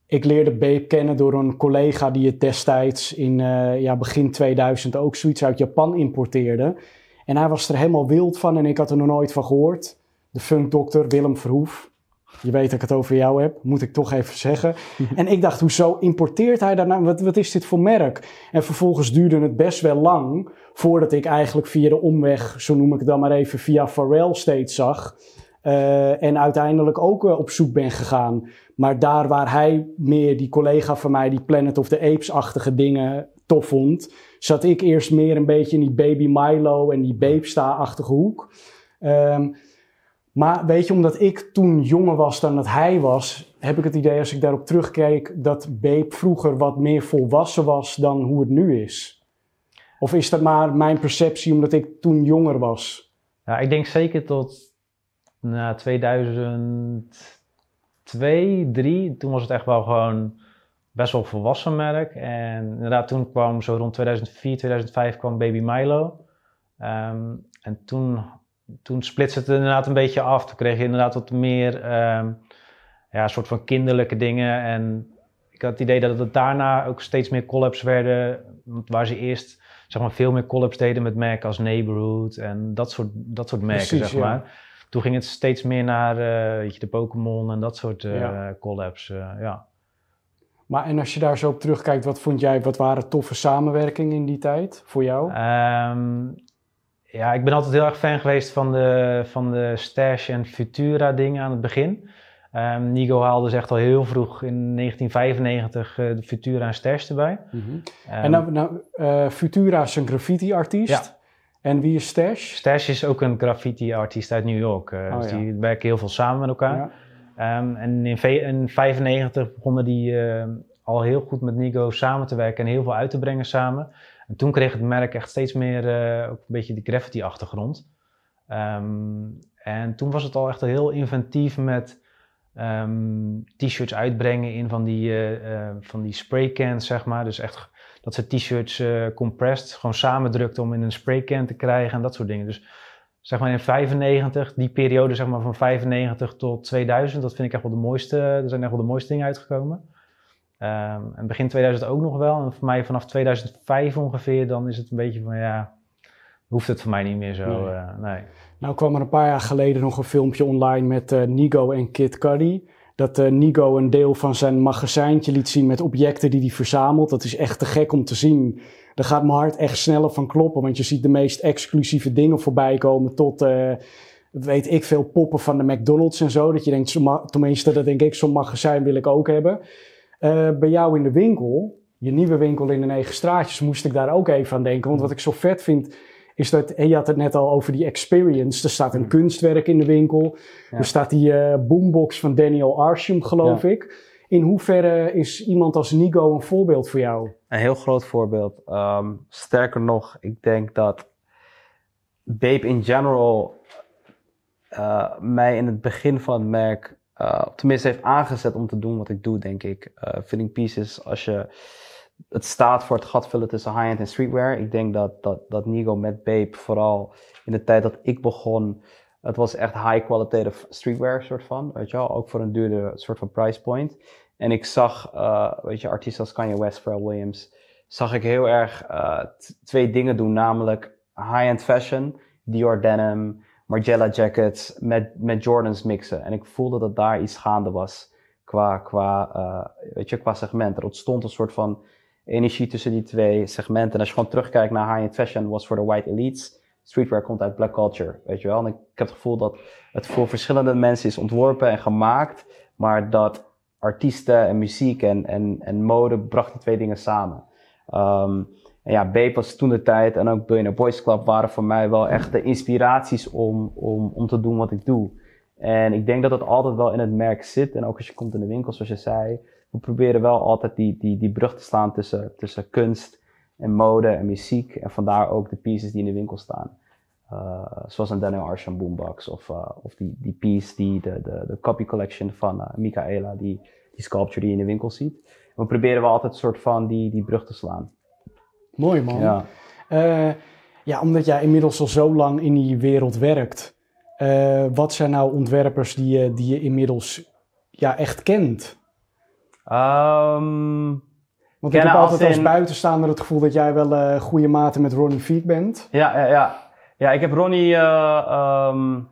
Ik leerde Babe kennen door een collega die het destijds in eh, ja, begin 2000 ook zoiets uit Japan importeerde. En hij was er helemaal wild van en ik had er nog nooit van gehoord. De funkdokter Willem Verhoef. Je weet dat ik het over jou heb, moet ik toch even zeggen. En ik dacht, hoezo importeert hij daarna? Wat, wat is dit voor merk? En vervolgens duurde het best wel lang voordat ik eigenlijk via de omweg, zo noem ik het dan maar even, via Pharrell steeds zag. Eh, en uiteindelijk ook eh, op zoek ben gegaan. Maar daar waar hij meer, die collega van mij, die Planet of the Apes-achtige dingen tof vond, zat ik eerst meer een beetje in die Baby Milo en die Beepsta-achtige hoek. Ehm, maar weet je, omdat ik toen jonger was dan dat hij was, heb ik het idee als ik daarop terugkeek dat Babe vroeger wat meer volwassen was dan hoe het nu is. Of is dat maar mijn perceptie omdat ik toen jonger was? Ja, ik denk zeker tot na 2002, 3, toen was het echt wel gewoon best wel volwassen merk. En inderdaad, toen kwam zo rond 2004, 2005 kwam Baby Milo. Ehm, en toen, toen splitste het inderdaad een beetje af. Toen kreeg je inderdaad wat meer, ehm, ja, soort van kinderlijke dingen. En ik had het idee dat het daarna ook steeds meer collabs werden, waar ze eerst zeg maar, veel meer collabs deden met merken als Neighborhood en dat soort, dat soort merken, Precies, zeg ja. Toen ging het steeds meer naar eh, weet je, de Pokémon en dat soort eh, Ja. collabs. eh, ja. Maar en als je daar zo op terugkijkt, wat vond jij, wat waren toffe samenwerkingen in die tijd voor jou? Ehm, ja, ik ben altijd heel erg fan geweest van de, van de Stash en Futura dingen aan het begin. Ehm, Nigo haalde ze echt al heel vroeg in 1995 eh, de Futura en Stash erbij. Ehm, en nou, nou Futura is een graffiti-artiest. Ja. En wie is Stash? Stash is ook een graffiti-artiest uit New York. eh, Oh, dus ja. die werken heel veel samen met elkaar. Ja. Ehm, en in 1995 begonnen die ehm, al heel goed met Nigo samen te werken en heel veel uit te brengen samen. En toen kreeg het merk echt steeds meer eh, ook een beetje die graffiti-achtergrond. Ehm, en toen was het al echt heel inventief met t-shirts uitbrengen in van die, eh, van die spraycans, zeg maar. Dus echt dat ze t-shirts eh, compressed gewoon samendrukten om in een spraycan te krijgen en dat soort dingen. Dus zeg maar in 95, die periode zeg maar van 95 tot 2000, dat vind ik echt wel de mooiste, er zijn echt wel de mooiste dingen uitgekomen. Ehm, en begin 2000 ook nog wel. En voor mij vanaf 2005 ongeveer, dan is het een beetje van ja, hoeft het voor mij niet meer zo. Nee. eh, nee. Nou kwam er een paar jaar geleden nog een filmpje online met eh, Nigo en Kid Cudi. Dat eh, Nigo een deel van zijn magazijntje liet zien met objecten die hij verzamelt. Dat is echt te gek om te zien. Daar gaat mijn hart echt sneller van kloppen. Want je ziet de meest exclusieve dingen voorbij komen. Tot, eh, weet ik veel, poppen van de McDonald's en zo. Dat je denkt, tenminste, dat denk ik, zo'n magazijn wil ik ook hebben. Eh, bij jou in de winkel, je nieuwe winkel in de Negen Straatjes, moest ik daar ook even aan denken. Want wat ik zo vet vind, is dat, en je had het net al over die experience. Er staat een kunstwerk in de winkel. Ja. Er staat die eh, boombox van Daniel Arsham, geloof ik. In hoeverre is iemand als Nigo een voorbeeld voor jou? Een heel groot voorbeeld. Ehm, sterker nog, ik denk dat Babe in general eh, mij in het begin van het merk, eh, tenminste heeft aangezet om te doen wat ik doe, denk ik. Eh filling pieces, als je, het staat voor het gat vullen tussen high-end en streetwear. Ik denk dat, dat, dat Nigo met Babe vooral in de tijd dat ik begon, het was echt high qualitative streetwear soort van, weet je wel. Ook voor een duurde soort van price point. En ik zag, eh, weet je, artiesten als Kanye West, Pharrell Williams, zag ik heel erg eh, twee dingen doen. Namelijk high-end fashion, Dior denim, Margiela jackets met, met Jordans mixen. En ik voelde dat daar iets gaande was qua, qua, eh, weet je, qua segment. Er ontstond een soort van energie tussen die twee segmenten. En als je gewoon terugkijkt naar high-end fashion, was voor de white elites. Streetwear komt uit black culture, weet je wel. En ik, heb het gevoel dat het voor verschillende mensen is ontworpen en gemaakt. Maar dat artiesten en muziek en, en, en mode bracht die twee dingen samen. Ehm, en ja, Babe was toen de tijd en ook Billionaire Boys Club waren voor mij wel echt de inspiraties om, om, om te doen wat ik doe. En ik denk dat het altijd wel in het merk zit. En ook als je komt in de winkel, zoals je zei, we proberen wel altijd die, die, die brug te slaan tussen, tussen kunst en mode en muziek. En vandaar ook de pieces die in de winkel staan. Uh, zoals een Daniel Arsham boombox of, uh, of die, die piece, die, de, de, de copy collection van uh, Michaela, die, die sculpture die je in de winkel ziet. We proberen wel altijd een soort van die, die brug te slaan. Mooi man. Ja. Ja, omdat jij inmiddels al zo lang in die wereld werkt. Wat zijn nou ontwerpers die je, die je inmiddels ja, echt kent? Um, Want ik heb altijd als, in... buitenstaander het gevoel dat jij wel uh, goede maten met Ronnie Feek bent. Ja, ja, ja. ja ik heb Ronnie uh, um,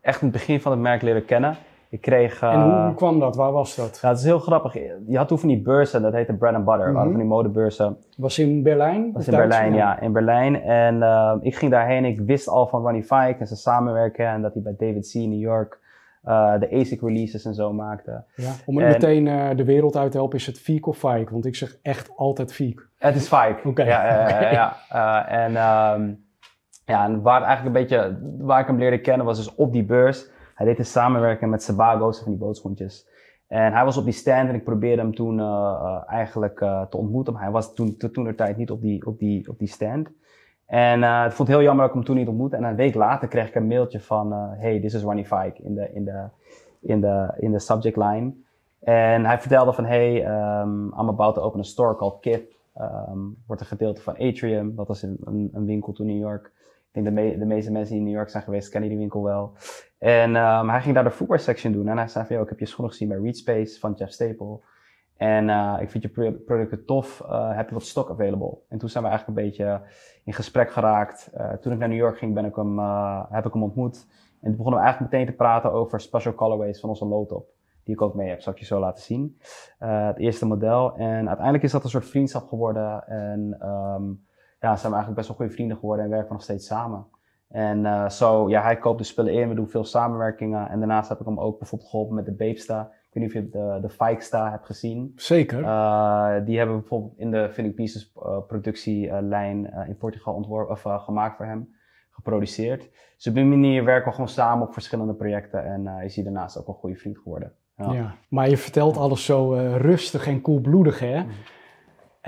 echt in het begin van het merk leren kennen. Ik kreeg, en hoe, hoe, kwam dat? Waar was dat? Ja, het is heel grappig. Je had toen van die beurzen, dat heette Bread and Butter. Mm -hmm. waren van die modebeurzen. Was in Berlijn? Was in Berlijn, ja. In Berlijn. En uh, ik ging daarheen. Ik wist al van Ronnie Fike en zijn samenwerken. En dat hij bij David C. in New York uh, de ASIC releases en zo maakte. Ja, om het en, meteen uh, de wereld uit te helpen, is het Fiek of Fike? Want ik zeg echt altijd Fiek. Het is Fike. Oké. Okay. Ja, okay. ja, ja. en, um, ja, en waar, eigenlijk een beetje, waar ik hem leerde kennen was dus op die beurs. Hij deed een samenwerking met Sebago's van die bootschoentjes. En hij was op die stand en ik probeerde hem toen eigenlijk te ontmoeten. Maar hij was toen, toen de tijd niet op die, op die, op die stand. En uh, ik vond heel jammer dat ik hem toen niet ontmoette. En een week later kreeg ik een mailtje van, uh, hey, this is Ronnie Fike in de, in de, in de, in de subject line. En hij vertelde van, hey, um, I'm about to open a store called Kip. Um, wordt een gedeelte van Atrium. Dat was een, een, winkel toen in New York. Ik denk de, de meeste mensen die in New York zijn geweest, kennen die winkel wel. En um, hij ging daar de footwear section doen. En hij zei van, yo, ik heb je schoenen gezien bij Readspace van Jeff Staple. En uh, ik vind je producten tof. Uh, heb je wat stock available? En toen zijn we eigenlijk een beetje in gesprek geraakt. Uh, toen ik naar New York ging, ben ik hem, heb ik hem ontmoet. En toen begonnen we eigenlijk meteen te praten over special colorways van onze low-top. Die ik ook mee heb, zal ik je zo laten zien. het eerste model. En uiteindelijk is dat een soort vriendschap geworden. En um, ja, zijn we eigenlijk best wel goede vrienden geworden en werken we nog steeds samen. En zo, ja, hij koopt de spullen in, we doen veel samenwerkingen. En daarnaast heb ik hem ook bijvoorbeeld geholpen met de Babesta. Ik weet niet of je de, de Fikesta hebt gezien. Zeker. Uh, die hebben we bijvoorbeeld in de Filling Pieces uh, productielijn in Portugal ontworpen, of gemaakt voor hem, geproduceerd. Dus op die manier werken we gewoon samen op verschillende projecten. En is hij daarnaast ook een goede vriend geworden. Ja. ja. maar je vertelt alles zo rustig en koelbloedig, hè? Mm.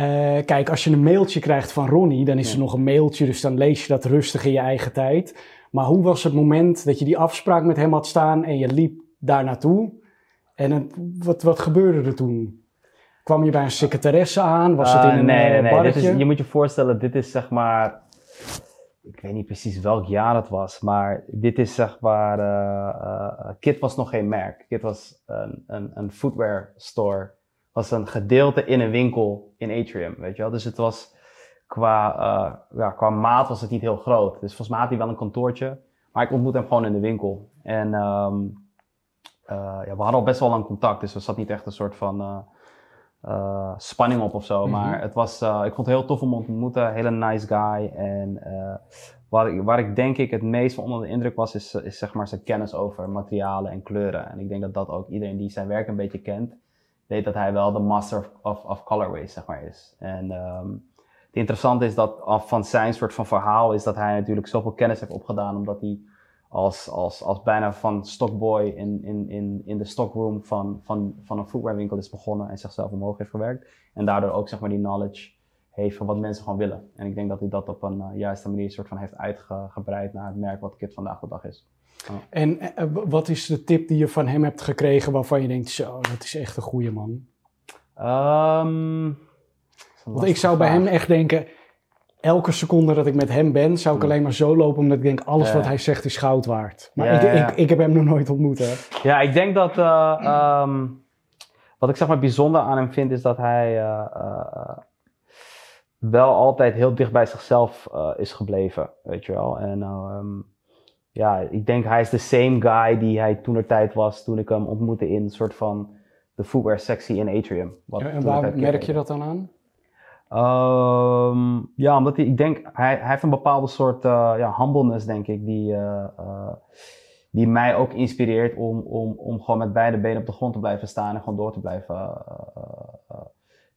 Uh, kijk, als je een mailtje krijgt van Ronnie, dan is er nog een mailtje, dus dan lees je dat rustig in je eigen tijd. Maar hoe was het moment dat je die afspraak met hem had staan en je liep daar naartoe? En het, wat, wat gebeurde er toen? Kwam je bij een secretaresse aan? Was uh, het in een nee, nee, nee. barretje? Dit is, je moet je voorstellen, dit is zeg maar... Ik weet niet precies welk jaar het was, maar dit is zeg maar... Uh, Kit was nog geen merk. Kit was een, een, een footwear store was een gedeelte in een winkel in Atrium, weet je wel. Dus het was qua, ja, qua maat was het niet heel groot. Dus volgens mij had hij wel een kantoortje. Maar ik ontmoette hem gewoon in de winkel. En um, uh, ja, we hadden al best wel lang contact. Dus er zat niet echt een soort van uh, spanning op of zo. Mm -hmm. Maar het was, ik vond het heel tof om hem te ontmoeten. Hele nice guy. En waar, ik, waar ik denk ik het meest van onder de indruk was, is, is zeg maar zijn kennis over materialen en kleuren. En ik denk dat dat ook iedereen die zijn werk een beetje kent, weet dat hij wel de master of, of, of colorways zeg maar is. En um, het interessante is dat van zijn soort van verhaal is dat hij natuurlijk zoveel kennis heeft opgedaan, omdat hij als, als, als bijna van stockboy in, in, in, in de stockroom van, van, van een footwearwinkel is begonnen en zichzelf omhoog heeft gewerkt. En daardoor ook zeg maar die knowledge heeft van wat mensen gewoon willen. En ik denk dat hij dat op een uh, juiste manier soort van heeft uitgebreid naar het merk wat Kit vandaag de dag is. En uh, wat is de tip die je van hem hebt gekregen waarvan je denkt, zo, dat is echt een goede man? Um, Want ik zou bij hem echt denken, elke seconde dat ik met hem ben, zou ik alleen maar zo lopen omdat ik denk, alles Ja. wat hij zegt is goud waard. Maar Ja, ik, ja, ja. Ik, ik heb hem nog nooit ontmoet, hè. Ja, ik denk dat. eh, ehm, wat ik zeg maar bijzonder aan hem vind, is dat hij eh, eh, wel altijd heel dicht bij zichzelf is gebleven. Weet je wel. En ehm, ja, ik denk hij is de same guy die hij toen er tijd was toen ik hem ontmoette in een soort van de footwear sectie in Atrium. Wat En waar merk je dat dan aan? Ehm, ja, omdat hij, ik denk, hij, hij heeft een bepaalde soort eh, ja, humbleness, denk ik, die, eh, eh, die mij ook inspireert om, om, om gewoon met beide benen op de grond te blijven staan en gewoon door te blijven,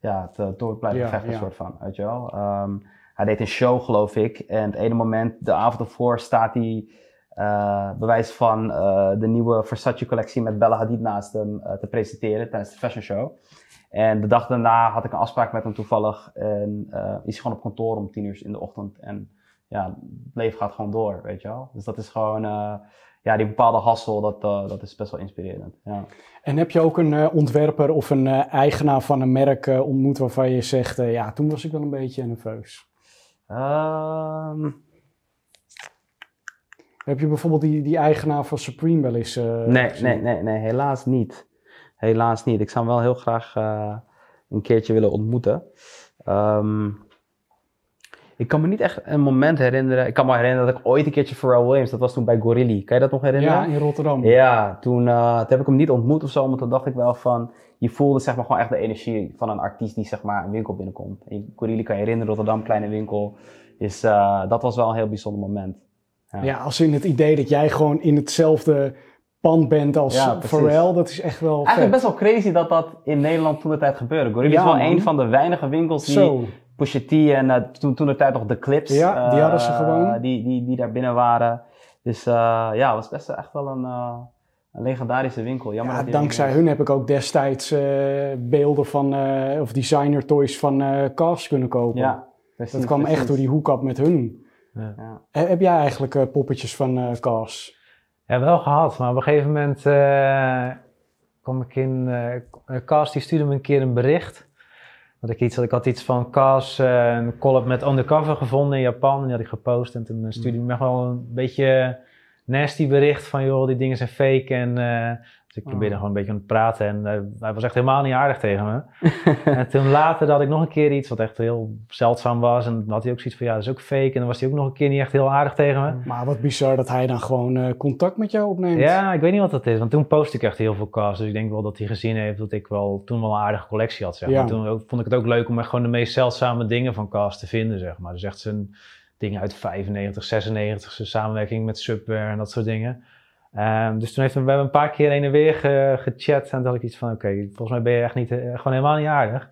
ja, te, door te blijven Ja, vechten, ja. soort van, weet je wel. Ehm, hij deed een show, geloof ik, en het ene moment, de avond ervoor, staat hij bewijs van de nieuwe Versace-collectie met Bella Hadid naast hem te presenteren tijdens de fashion show. En de dag daarna had ik een afspraak met hem toevallig. En eh, is hij gewoon op kantoor om tien uur in de ochtend. En ja, het leven gaat gewoon door, weet je wel. Dus dat is gewoon, eh, ja, die bepaalde hassel, dat, eh, dat is best wel inspirerend. Ja. En heb je ook een ontwerper of een eigenaar van een merk ontmoet waarvan je zegt, ja, toen was ik wel een beetje nerveus. Ehm, Heb je bijvoorbeeld die, die eigenaar van Supreme wel eens nee, gezien? nee, nee, nee, helaas niet. Helaas niet. Ik zou hem wel heel graag eh, een keertje willen ontmoeten. Ehm, ik kan me niet echt een moment herinneren. Ik kan me herinneren dat ik ooit een keertje Pharrell Williams, dat was toen bij Gorilli. Kan je dat nog herinneren? Ja, in Rotterdam. Ja, toen, eh, toen heb ik hem niet ontmoet of zo, maar toen dacht ik wel van, je voelde zeg maar gewoon echt de energie van een artiest die zeg maar een winkel binnenkomt. En Corili kan je herinneren, Rotterdam, kleine winkel. Dus dat was wel een heel bijzonder moment. Ja. Ja, als in het idee dat jij gewoon in hetzelfde pand bent als Ja. Pharrell, dat is echt wel Eigenlijk vet. best wel crazy dat dat in Nederland toen de tijd gebeurde. Gorilli Ja, is wel man. een van de weinige winkels die Zo. Pusha T en eh, toen, toen de tijd nog de Clips. Ja, die eh, hadden ze gewoon. Die, die, die daar binnen waren. Dus eh, ja, het was best echt wel een, eh, een legendarische winkel. Jammer Ja, dankzij hun heb ik ook destijds eh, beelden van, eh, of designer toys van eh Cars kunnen kopen. Ja, precies, dat kwam precies. echt door die hoek met hun. Ja. Eh, heb jij eigenlijk eh, poppetjes van eh Cars? Ja, wel gehad, maar op een gegeven moment eh kwam ik in. Cas die stuurde me een keer een bericht. Dat ik, iets, dat ik had iets van Cas, eh, een collab met Undercover gevonden in Japan. En die had ik gepost. En toen stuurde hij me gewoon een beetje nasty bericht van: joh, die dingen zijn fake. En ik probeerde Oh. gewoon een beetje aan het praten. En eh, hij was echt helemaal niet aardig tegen me. en toen later had ik nog een keer iets wat echt heel zeldzaam was. En dan had hij ook zoiets van: ja, dat is ook fake. En dan was hij ook nog een keer niet echt heel aardig tegen me. Maar wat bizar dat hij dan gewoon eh, contact met jou opneemt. Ja, ik weet niet wat dat is, want toen post ik echt heel veel cars. Dus ik denk wel dat hij gezien heeft dat ik wel toen wel een aardige collectie had. Zeg maar. Ja. Toen ook, vond ik het ook leuk om echt gewoon de meest zeldzame dingen van cars te vinden. Zeg maar. Dus echt zijn dingen uit 95, 96, zijn samenwerking met Subware en dat soort dingen. Ehm, dus toen heeft we hebben een paar keer heen en weer ge- gechat. En toen had ik iets van: oké, volgens mij ben je echt niet, eh, gewoon helemaal niet aardig.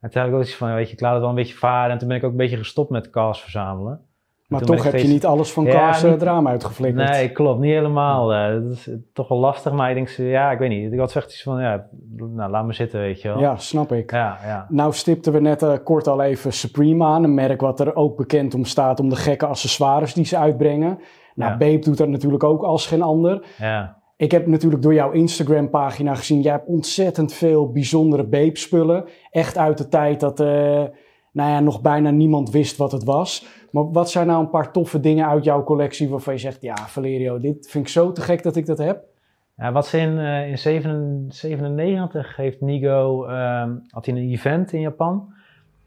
En toen had ik ook iets van: weet je, ik laat het wel een beetje varen. En toen ben ik ook een beetje gestopt met cars verzamelen. maar toch heb je niet alles van Ja, Cars eh, niet- uitgeflikkerd. Nee, klopt. Niet helemaal. eh, dat is toch wel lastig, maar ik denk, ja, ik weet niet. Ik had echt iets van, ja, nou, laat me zitten, weet je wel. Ja, snap ik. Ja, ja. Nou stipten we net kort al even Supreme aan. Een merk wat er ook bekend om staat om de gekke accessoires die ze uitbrengen. Nou, Ja. Babe doet dat natuurlijk ook als geen ander. ja. Ik heb natuurlijk door jouw Instagram pagina gezien, jij hebt ontzettend veel bijzondere Babe spullen. Echt uit de tijd dat eh, nou ja, nog bijna niemand wist wat het was. Maar wat zijn nou een paar toffe dingen uit jouw collectie waarvan je zegt, ja Valerio, dit vind ik zo te gek dat ik dat heb. Ja, wat ze in, eh, in 97 heeft Nigo, ehm, had hij een event in Japan.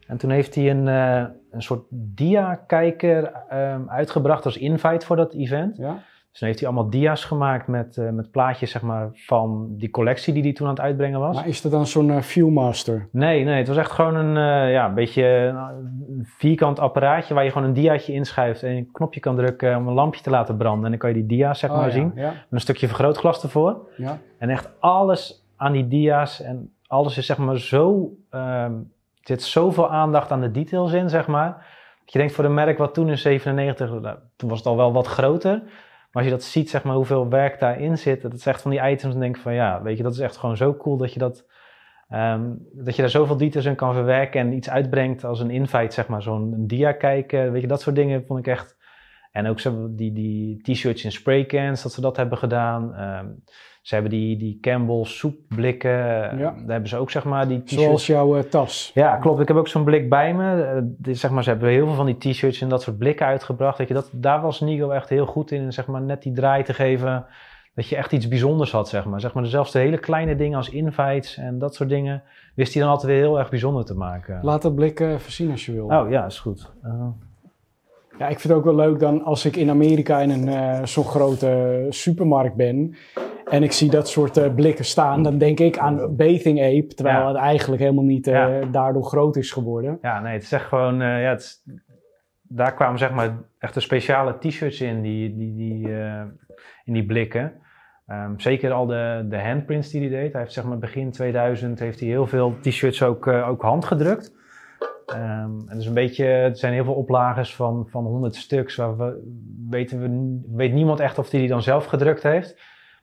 En toen heeft hij een, eh, een soort dia-kijker ehm, uitgebracht als invite voor dat event. Ja? Dus dan heeft hij allemaal dia's gemaakt met, eh, met plaatjes zeg maar, van die collectie die hij toen aan het uitbrengen was. Maar is er dan zo'n eh, Viewmaster? Nee, nee, het was echt gewoon een, ja, een beetje een vierkant apparaatje waar je gewoon een diaatje inschuift en een knopje kan drukken om een lampje te laten branden. En dan kan je die dia's zeg Oh, maar ja, zien. Ja, Met een stukje vergrootglas ervoor. ja. En echt alles aan die dia's en alles is zeg maar zo, ehm, zit zoveel aandacht aan de details in zeg maar. Dat je denkt voor een merk wat toen in 97, nou, toen was het al wel wat groter. Maar als je dat ziet zeg maar hoeveel werk daarin zit, dat is echt van die items en denk van ja, weet je, dat is echt gewoon zo cool dat je dat, ehm, dat je daar zoveel details in kan verwerken en iets uitbrengt als een invite zeg maar, zo'n dia kijken, weet je, dat soort dingen vond ik echt... En ook zo die, die t-shirts in spraycans, dat ze dat hebben gedaan. Ehm, ze hebben die, die Campbell soepblikken, eh, Ja. daar hebben ze ook zeg maar die t-shirts. Zoals jouw eh, tas. Ja, klopt. Ik heb ook zo'n blik bij me. Eh, zeg maar, ze hebben heel veel van die t-shirts en dat soort blikken uitgebracht. Weet je, dat, daar was Nigo echt heel goed in. Zeg maar, net die draai te geven. Dat je echt iets bijzonders had, zeg maar. Zeg maar zelfs de hele kleine dingen als invites en dat soort dingen. Wist hij dan altijd weer heel erg bijzonder te maken. Laat dat blik even zien als je wil. Oh ja, is goed. Ja, ik vind het ook wel leuk dan als ik in Amerika in een eh, zo'n grote supermarkt ben. En ik zie dat soort eh, blikken staan. Dan denk ik aan Bathing Ape. Terwijl Ja. het eigenlijk helemaal niet eh, Ja. daardoor groot is geworden. ja, nee, het is echt gewoon... ja, het is- daar kwamen zeg maar echt de speciale t-shirts in, die, die, die, in die blikken. Ehm, zeker al de, de handprints die hij deed. Hij heeft zeg maar begin 2000 heeft hij heel veel t-shirts ook, ook handgedrukt. Ehm, en dus een beetje, er zijn heel veel oplages van, van 100 stuks. Waar we, weten we, weet niemand echt of hij die dan zelf gedrukt heeft.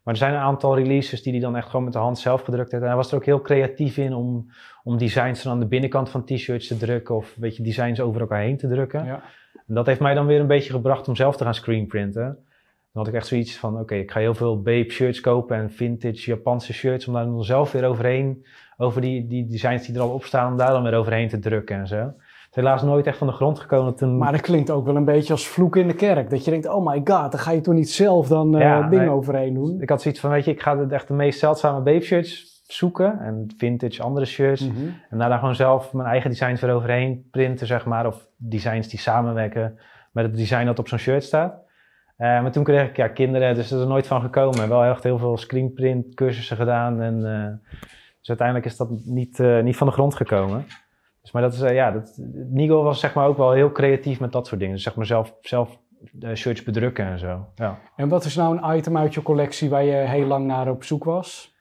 Maar er zijn een aantal releases die hij dan echt gewoon met de hand zelf gedrukt heeft. En hij was er ook heel creatief in om, om designs dan aan de binnenkant van t-shirts te drukken. Of weet je, designs over elkaar heen te drukken. Ja. En dat heeft mij dan weer een beetje gebracht om zelf te gaan screenprinten. Dan had ik echt zoiets van, oké, ik ga heel veel Bape shirts kopen en vintage Japanse shirts. Om daar dan zelf weer overheen, over die, die designs die er al op staan, om daar dan weer overheen te drukken en zo. Het is helaas nooit echt van de grond gekomen toen... Maar dat klinkt ook wel een beetje als vloek in de kerk. Dat je denkt, oh my god, dan ga je toch niet zelf dan eh Ja, dingen nee. overheen doen. Ik had zoiets van, weet je, ik ga echt de meest zeldzame Bape shirts zoeken. En vintage andere shirts. Mhm. En daar dan gewoon zelf mijn eigen designs weer overheen printen, zeg maar. Of designs die samenwerken met het design dat op zo'n shirt staat. Eh, maar toen kreeg ik ja, kinderen, dus dat is er nooit van gekomen. Wel echt heel veel screenprint cursussen gedaan. En, eh, dus uiteindelijk is dat niet, eh, niet van de grond gekomen. Dus, maar dat is, eh, ja, dat, Nigo was zeg maar ook wel heel creatief met dat soort dingen. Dus zeg maar zelf, zelf eh, shirts bedrukken en zo. Ja. En wat is nou een item uit je collectie waar je heel lang naar op zoek was?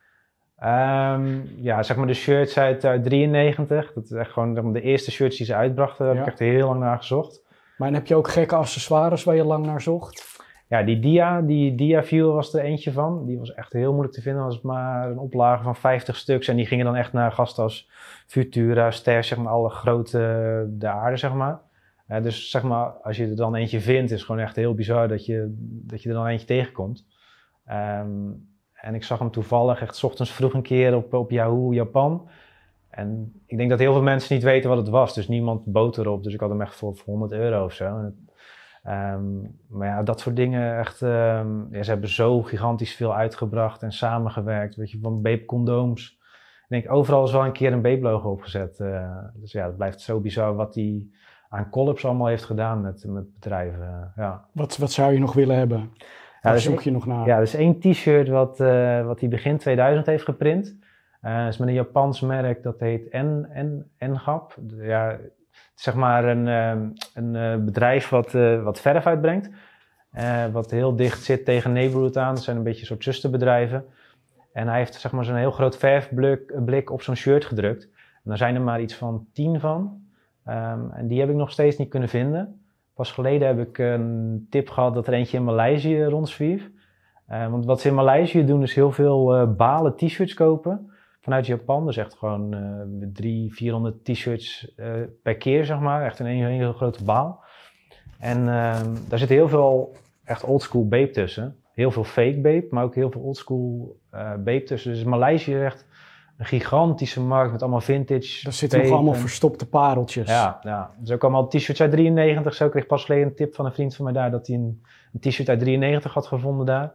Ehm, ja, zeg maar de shirts uit, uit 93. Dat is echt gewoon zeg maar, de eerste shirts die ze uitbrachten. Daar heb ik echt heel lang naar gezocht. Maar heb je ook gekke accessoires waar je lang naar zocht? Ja, die dia, die dia was er eentje van. Die was echt heel moeilijk te vinden. Was maar een oplage van 50 stuks. En die gingen dan echt naar gasten als Futura, Ster, zeg maar alle grote de aarde, zeg maar. Eh, dus zeg maar, als je er dan eentje vindt, is het gewoon echt heel bizar dat je, dat je er dan eentje tegenkomt. Ehm, en ik zag hem toevallig echt ochtends vroeg een keer op, op Yahoo Japan. En ik denk dat heel veel mensen niet weten wat het was. Dus niemand bood erop. Dus ik had hem echt voor, voor 100 euro of zo. Ehm, maar ja, dat soort dingen echt... ehm, ja, ze hebben zo gigantisch veel uitgebracht en samengewerkt. Weet je, van condooms. Ik denk, overal is wel een keer een logo opgezet. eh, dus ja, het blijft zo bizar wat hij aan collabs allemaal heeft gedaan met, met bedrijven. ja. Wat, wat zou je nog willen hebben? Ja, dus zoek je nog naar? ja, dus één t-shirt wat, eh, wat hij begin 2000 heeft geprint. Eh is met een Japans merk, dat heet N, N, Ngap. Ja, is zeg maar een, ehm, een eh, bedrijf wat, eh, wat verf uitbrengt. eh, wat heel dicht zit tegen Neighborhood aan. Dat zijn een beetje een soort zusterbedrijven. En hij heeft zeg maar zo'n heel groot verfblik blik op zo'n shirt gedrukt. En daar zijn er maar iets van tien van. Ehm, en die heb ik nog steeds niet kunnen vinden. Pas geleden heb ik een tip gehad dat er eentje in Maleisië rondzwierf. Want wat ze in Maleisië doen is heel veel balen t-shirts kopen vanuit Japan. Dus echt gewoon eh 300, 400 t-shirts eh, per keer, zeg maar. Echt in één hele grote baal. En ehm, daar zit heel veel echt oldschool babe tussen. Heel veel fake babe, maar ook heel veel oldschool eh babe tussen. Dus Maleisië is echt een gigantische markt met allemaal vintage. Daar zitten nog allemaal en- verstopte pareltjes. ja, ja. Dus ook allemaal t-shirts uit 93. Zo kreeg ik pas geleden een tip van een vriend van mij daar dat hij een, een t-shirt uit 93 had gevonden daar.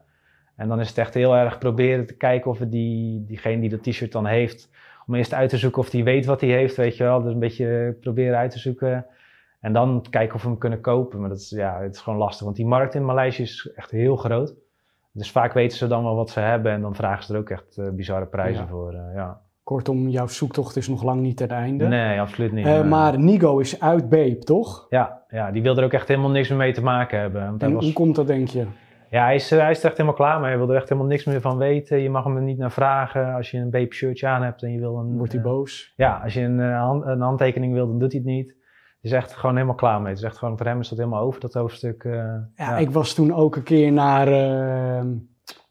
En dan is het echt heel erg proberen te kijken of we die, diegene die dat t-shirt dan heeft, om eerst uit te zoeken of hij weet wat hij heeft, weet je wel. Dus een beetje proberen uit te zoeken. En dan kijken of we hem kunnen kopen. Maar dat is, ja, het is gewoon lastig, want die markt in Maleisië is echt heel groot. Dus vaak weten ze dan wel wat ze hebben en dan vragen ze er ook echt eh, bizarre prijzen Ja. voor. eh, ja. Kortom, jouw zoektocht is nog lang niet ten einde. Nee, absoluut niet. Eh, maar Nigo is uit Babe, toch? Ja, ja, die wilde er ook echt helemaal niks meer mee te maken hebben. En was- hoe komt dat, denk je? Ja, hij is, eh, hij is er echt helemaal klaar mee. Hij wil er echt helemaal niks meer van weten. Je mag hem er niet naar vragen. Als je een babe shirtje aan hebt en je wil een... Wordt hij eh, boos? Ja, als je een, eh, een handtekening wil, dan doet hij het niet. Het is echt gewoon helemaal klaar mee. Het is echt gewoon, voor hem is dat helemaal over, dat hoofdstuk. Ja, ja. ik was toen ook een keer naar eh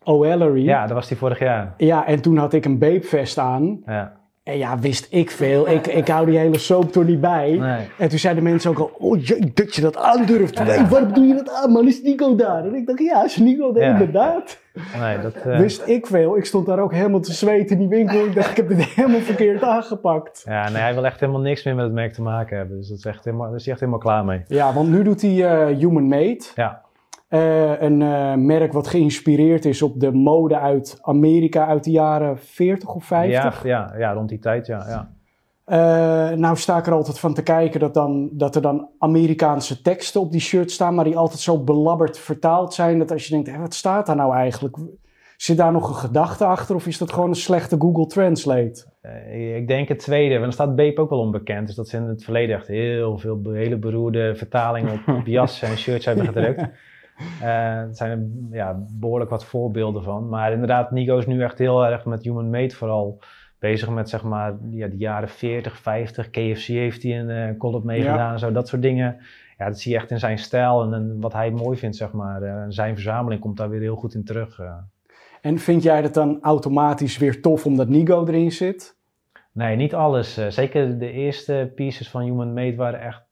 O'Ellery. ja, dat was hij vorig jaar. Ja, en toen had ik een Babe-vest aan. Ja. En ja, wist ik veel. Ik, ik hou die hele soap er niet bij. Nee. En toen zeiden mensen ook al, oh jee, dat je dat aandurft. Nee, waarom doe je dat aan, man? Is Nico daar? En ik dacht, ja, is Nico daar Ja. inderdaad. Nee, dat... eh, Wist ik veel. Ik stond daar ook helemaal te zweten in die winkel. Ik dacht, ik heb dit helemaal verkeerd aangepakt. Ja, nee, hij wil echt helemaal niks meer met het merk te maken hebben. Dus dat is echt helemaal, daar is hij echt helemaal klaar mee. Ja, want nu doet hij eh, Human Made. Ja, Eh, een eh, merk wat geïnspireerd is op de mode uit Amerika uit de jaren 40 of 50. ja, ja, ja, rond die tijd, ja. ja. Eh, nou sta ik er altijd van te kijken dat, dan, dat er dan Amerikaanse teksten op die shirt staan, maar die altijd zo belabberd vertaald zijn. Dat als je denkt, hé, wat staat daar nou eigenlijk? Zit daar nog een gedachte achter of is dat gewoon een slechte Google Translate? Ik denk het tweede, want dan staat Beep ook wel onbekend. Dus dat ze in het verleden echt heel veel hele beroerde vertalingen op, op jassen en shirts hebben gedrukt. Er zijn er ja, behoorlijk wat voorbeelden van. Maar inderdaad, Nico is nu echt heel erg met Human Made vooral bezig met zeg maar ja, de jaren 40, 50. KFC heeft hij een eh collab meegedaan en zo, dat soort dingen. Ja, dat zie je echt in zijn stijl en, en wat hij mooi vindt, zeg maar. Eh, zijn verzameling komt daar weer heel goed in terug. eh. En vind jij dat dan automatisch weer tof omdat Nigo erin zit? Nee, niet alles. Eh, zeker de eerste pieces van Human Made waren echt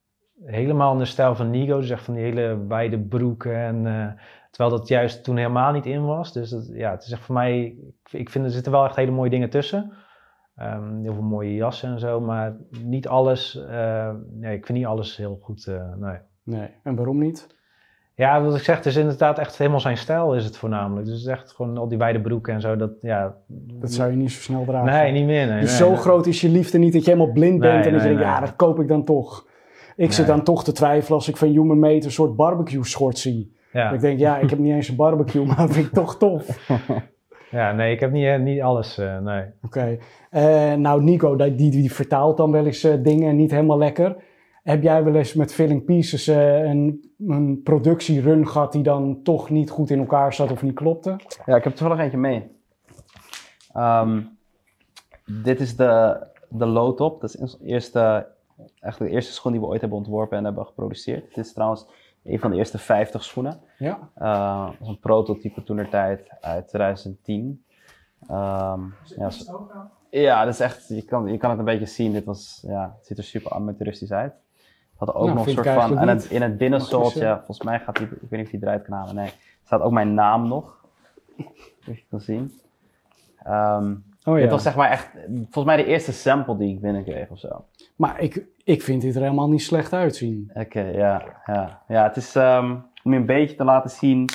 helemaal in de stijl van Nigo. Dus echt van die hele wijde broeken. En, eh, terwijl dat juist toen helemaal niet in was. Dus dat, ja, het is echt voor mij... Ik, vind er zitten wel echt hele mooie dingen tussen. Ehm, heel veel mooie jassen en zo. Maar niet alles... eh, nee, ik vind niet alles heel goed. eh, nee. Nee. En waarom niet? Ja, wat ik zeg, het is inderdaad echt helemaal zijn stijl is het voornamelijk. Dus het is echt gewoon al die wijde broeken en zo. Dat, ja, Dat zou je niet zo snel dragen. Nee, niet meer. Nee, Dus nee, zo groot is je liefde niet dat je helemaal blind bent en dat je denkt, ja, dat koop ik dan toch. Ik zit dan toch te twijfelen als ik van Human Made een soort barbecue schort zie. Ja. Ik denk, ja, ik heb niet eens een barbecue, maar dat vind ik toch tof. Ja, nee, ik heb niet, eh, niet alles, eh, nee. Oké. Eh, nou, Nico, die, die, die vertaalt dan wel eens dingen niet helemaal lekker. Heb jij wel eens met Filling Pieces eh, een, een productierun gehad die dan toch niet goed in elkaar zat of niet klopte? Ja, ik heb toevallig eentje mee. Ehm, dit is de, de low top. Dat is onze eerste, eigenlijk de eerste schoen die we ooit hebben ontworpen en hebben geproduceerd. Dit is trouwens een van de eerste 50 schoenen. Ja. Eh, dat was een prototype toenertijd uit 2010. Ehm, ja, zo- ja, dat is echt, je kan, je kan het een beetje zien. Dit was, ja, het ziet er super amateuristisch uit. Het had ook Nou, nog een soort van, en het, in het Mag binnensoltje, je volgens mij gaat die, ik weet niet of die eruit kan halen, nee. staat ook mijn naam nog. Dat je kan zien. Ehm, Oh Dit ja. was zeg maar echt, volgens mij de eerste sample die ik binnenkreeg of zo. Maar ik, ik vind dit er helemaal niet slecht uitzien. Oké, ja, ja. Ja, het is, ehm, om je een beetje te laten zien,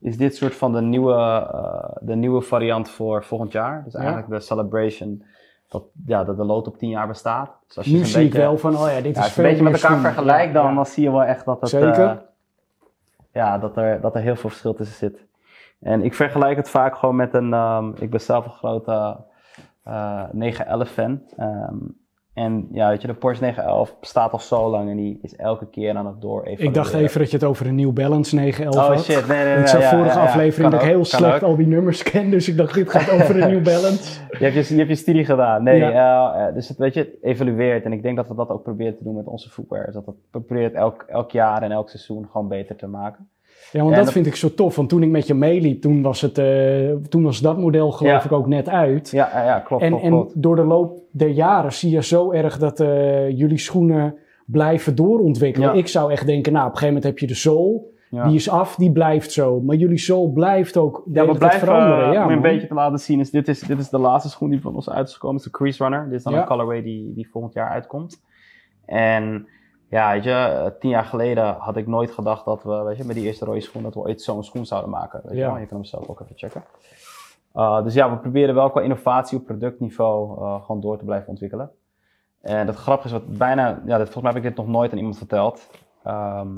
is dit soort van de nieuwe, eh, de nieuwe variant voor volgend jaar. Dus Ja. eigenlijk de celebration, dat, ja, dat de lood op 10 jaar bestaat. Dus als je Nu zie ik wel van, oh ja, dit ja, is als je een beetje met elkaar vergelijkt, dan, ja. dan zie je wel echt dat het, Zeker. eh, ja, dat er, dat er heel veel verschil tussen zit. En ik vergelijk het vaak gewoon met een, ehm, ik ben zelf een grote eh 911 fan. Ehm, en ja, weet je, de Porsche 911 bestaat al zo lang en die is elke keer aan het door Ik dacht even dat je het over een New Balance 911 Oh had. shit, nee, nee, nee. ik zag ja, vorige ja, ja. aflevering dat ik heel slecht ook. al die nummers ken, dus ik dacht dit gaat over een New Balance. Je hebt je, je, hebt je studie gedaan. Nee, Ja. eh, dus het, weet je, het evolueert. En ik denk dat we dat ook proberen te doen met onze footwear. Is dat we proberen het elk, elk jaar en elk seizoen gewoon beter te maken. Ja, want dat dat- vind ik zo tof, want toen ik met je meeliep, toen was, het, eh, toen was dat model geloof Ja. ik ook net uit. Ja, ja, ja klopt, en klopt, en klopt. door de loop der jaren zie je zo erg dat eh, jullie schoenen blijven doorontwikkelen. Ja. Ik zou echt denken, nou op een gegeven moment heb je de zool, die is af, die blijft zo. Maar jullie zool blijft ook Ja, we blijven, veranderen. eh, Ja, om je een beetje te laten zien, is dit, is dit is de laatste schoen die van ons uit is gekomen. Het is de Crease Runner. Dit is dan een colorway die, die volgend jaar uitkomt. En ja, weet je, eh, tien jaar geleden had ik nooit gedacht dat we, weet je, met die eerste rode schoen, dat we ooit zo'n schoen zouden maken. Weet je, Ja. wel. je kan hem zelf ook even checken. Uh, dus ja, we proberen wel qua innovatie op productniveau uh, gewoon door te blijven ontwikkelen. En dat grappige is wat bijna, ja, dit, volgens mij heb ik dit nog nooit aan iemand verteld. Um,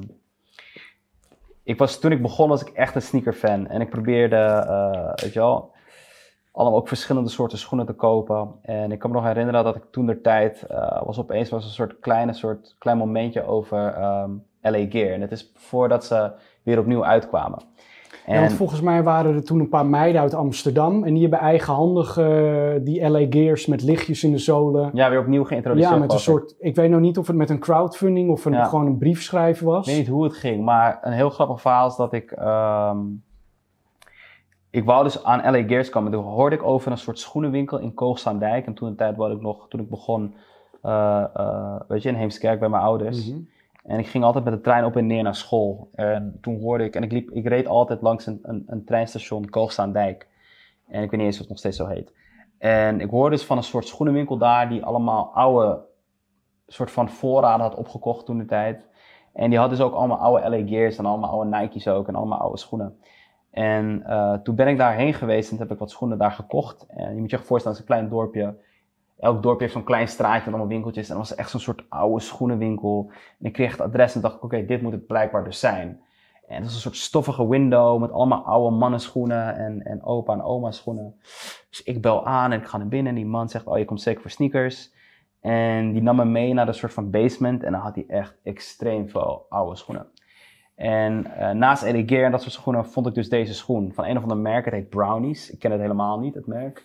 ik was, toen ik begon was ik echt een sneaker-fan. En ik probeerde, uh, weet je wel, allemaal ook verschillende soorten schoenen te kopen. En ik kan me nog herinneren dat ik toen de tijd uh, was opeens was een soort kleine soort klein momentje over um, LA Gear. En het is voordat ze weer opnieuw uitkwamen. En... Ja, want volgens mij waren er toen een paar meiden uit Amsterdam en die hebben eigenhandig uh, die LA Gears met lichtjes in de zolen. Ja, weer opnieuw geïntroduceerd. Ja, met een soort, ik weet nog niet of het met een crowdfunding of een, ja. gewoon een brief schrijven was. Ik weet niet hoe het ging, maar een heel grappig verhaal is dat ik, um, ik wou dus aan LA Gears komen. Toen hoorde ik over een soort schoenenwinkel in Koogstaandijk en toen een tijd was ik nog, toen ik begon, uh, uh, weet je, in Heemskerk bij mijn ouders. Mm -hmm. En ik ging altijd met de trein op en neer naar school. En toen hoorde ik, en ik, liep, ik reed altijd langs een, een, een treinstation Koogstaandijk. En ik weet niet eens of het nog steeds zo heet. En ik hoorde dus van een soort schoenenwinkel daar die allemaal oude, soort van voorraden had opgekocht toen de tijd. En die had dus ook allemaal oude LA Gears en allemaal oude Nike's ook en allemaal oude schoenen. En uh, toen ben ik daarheen geweest en heb ik wat schoenen daar gekocht. En je moet je voorstellen, het is een klein dorpje elk dorp heeft zo'n klein straatje met allemaal winkeltjes. En dat was echt zo'n soort oude schoenenwinkel. En ik kreeg het adres en dacht ik, oké, dit moet het blijkbaar dus zijn. En het was een soort stoffige window met allemaal oude mannenschoenen en, en opa en oma schoenen. Dus ik bel aan en ik ga naar binnen en die man zegt, oh, je komt zeker voor sneakers. En die nam me mee naar de soort van basement en dan had hij echt extreem veel oude schoenen. En uh, naast Eddie Gear en dat soort schoenen vond ik dus deze schoen van een of ander merk. Het heet Brownies. Ik ken het helemaal niet, het merk.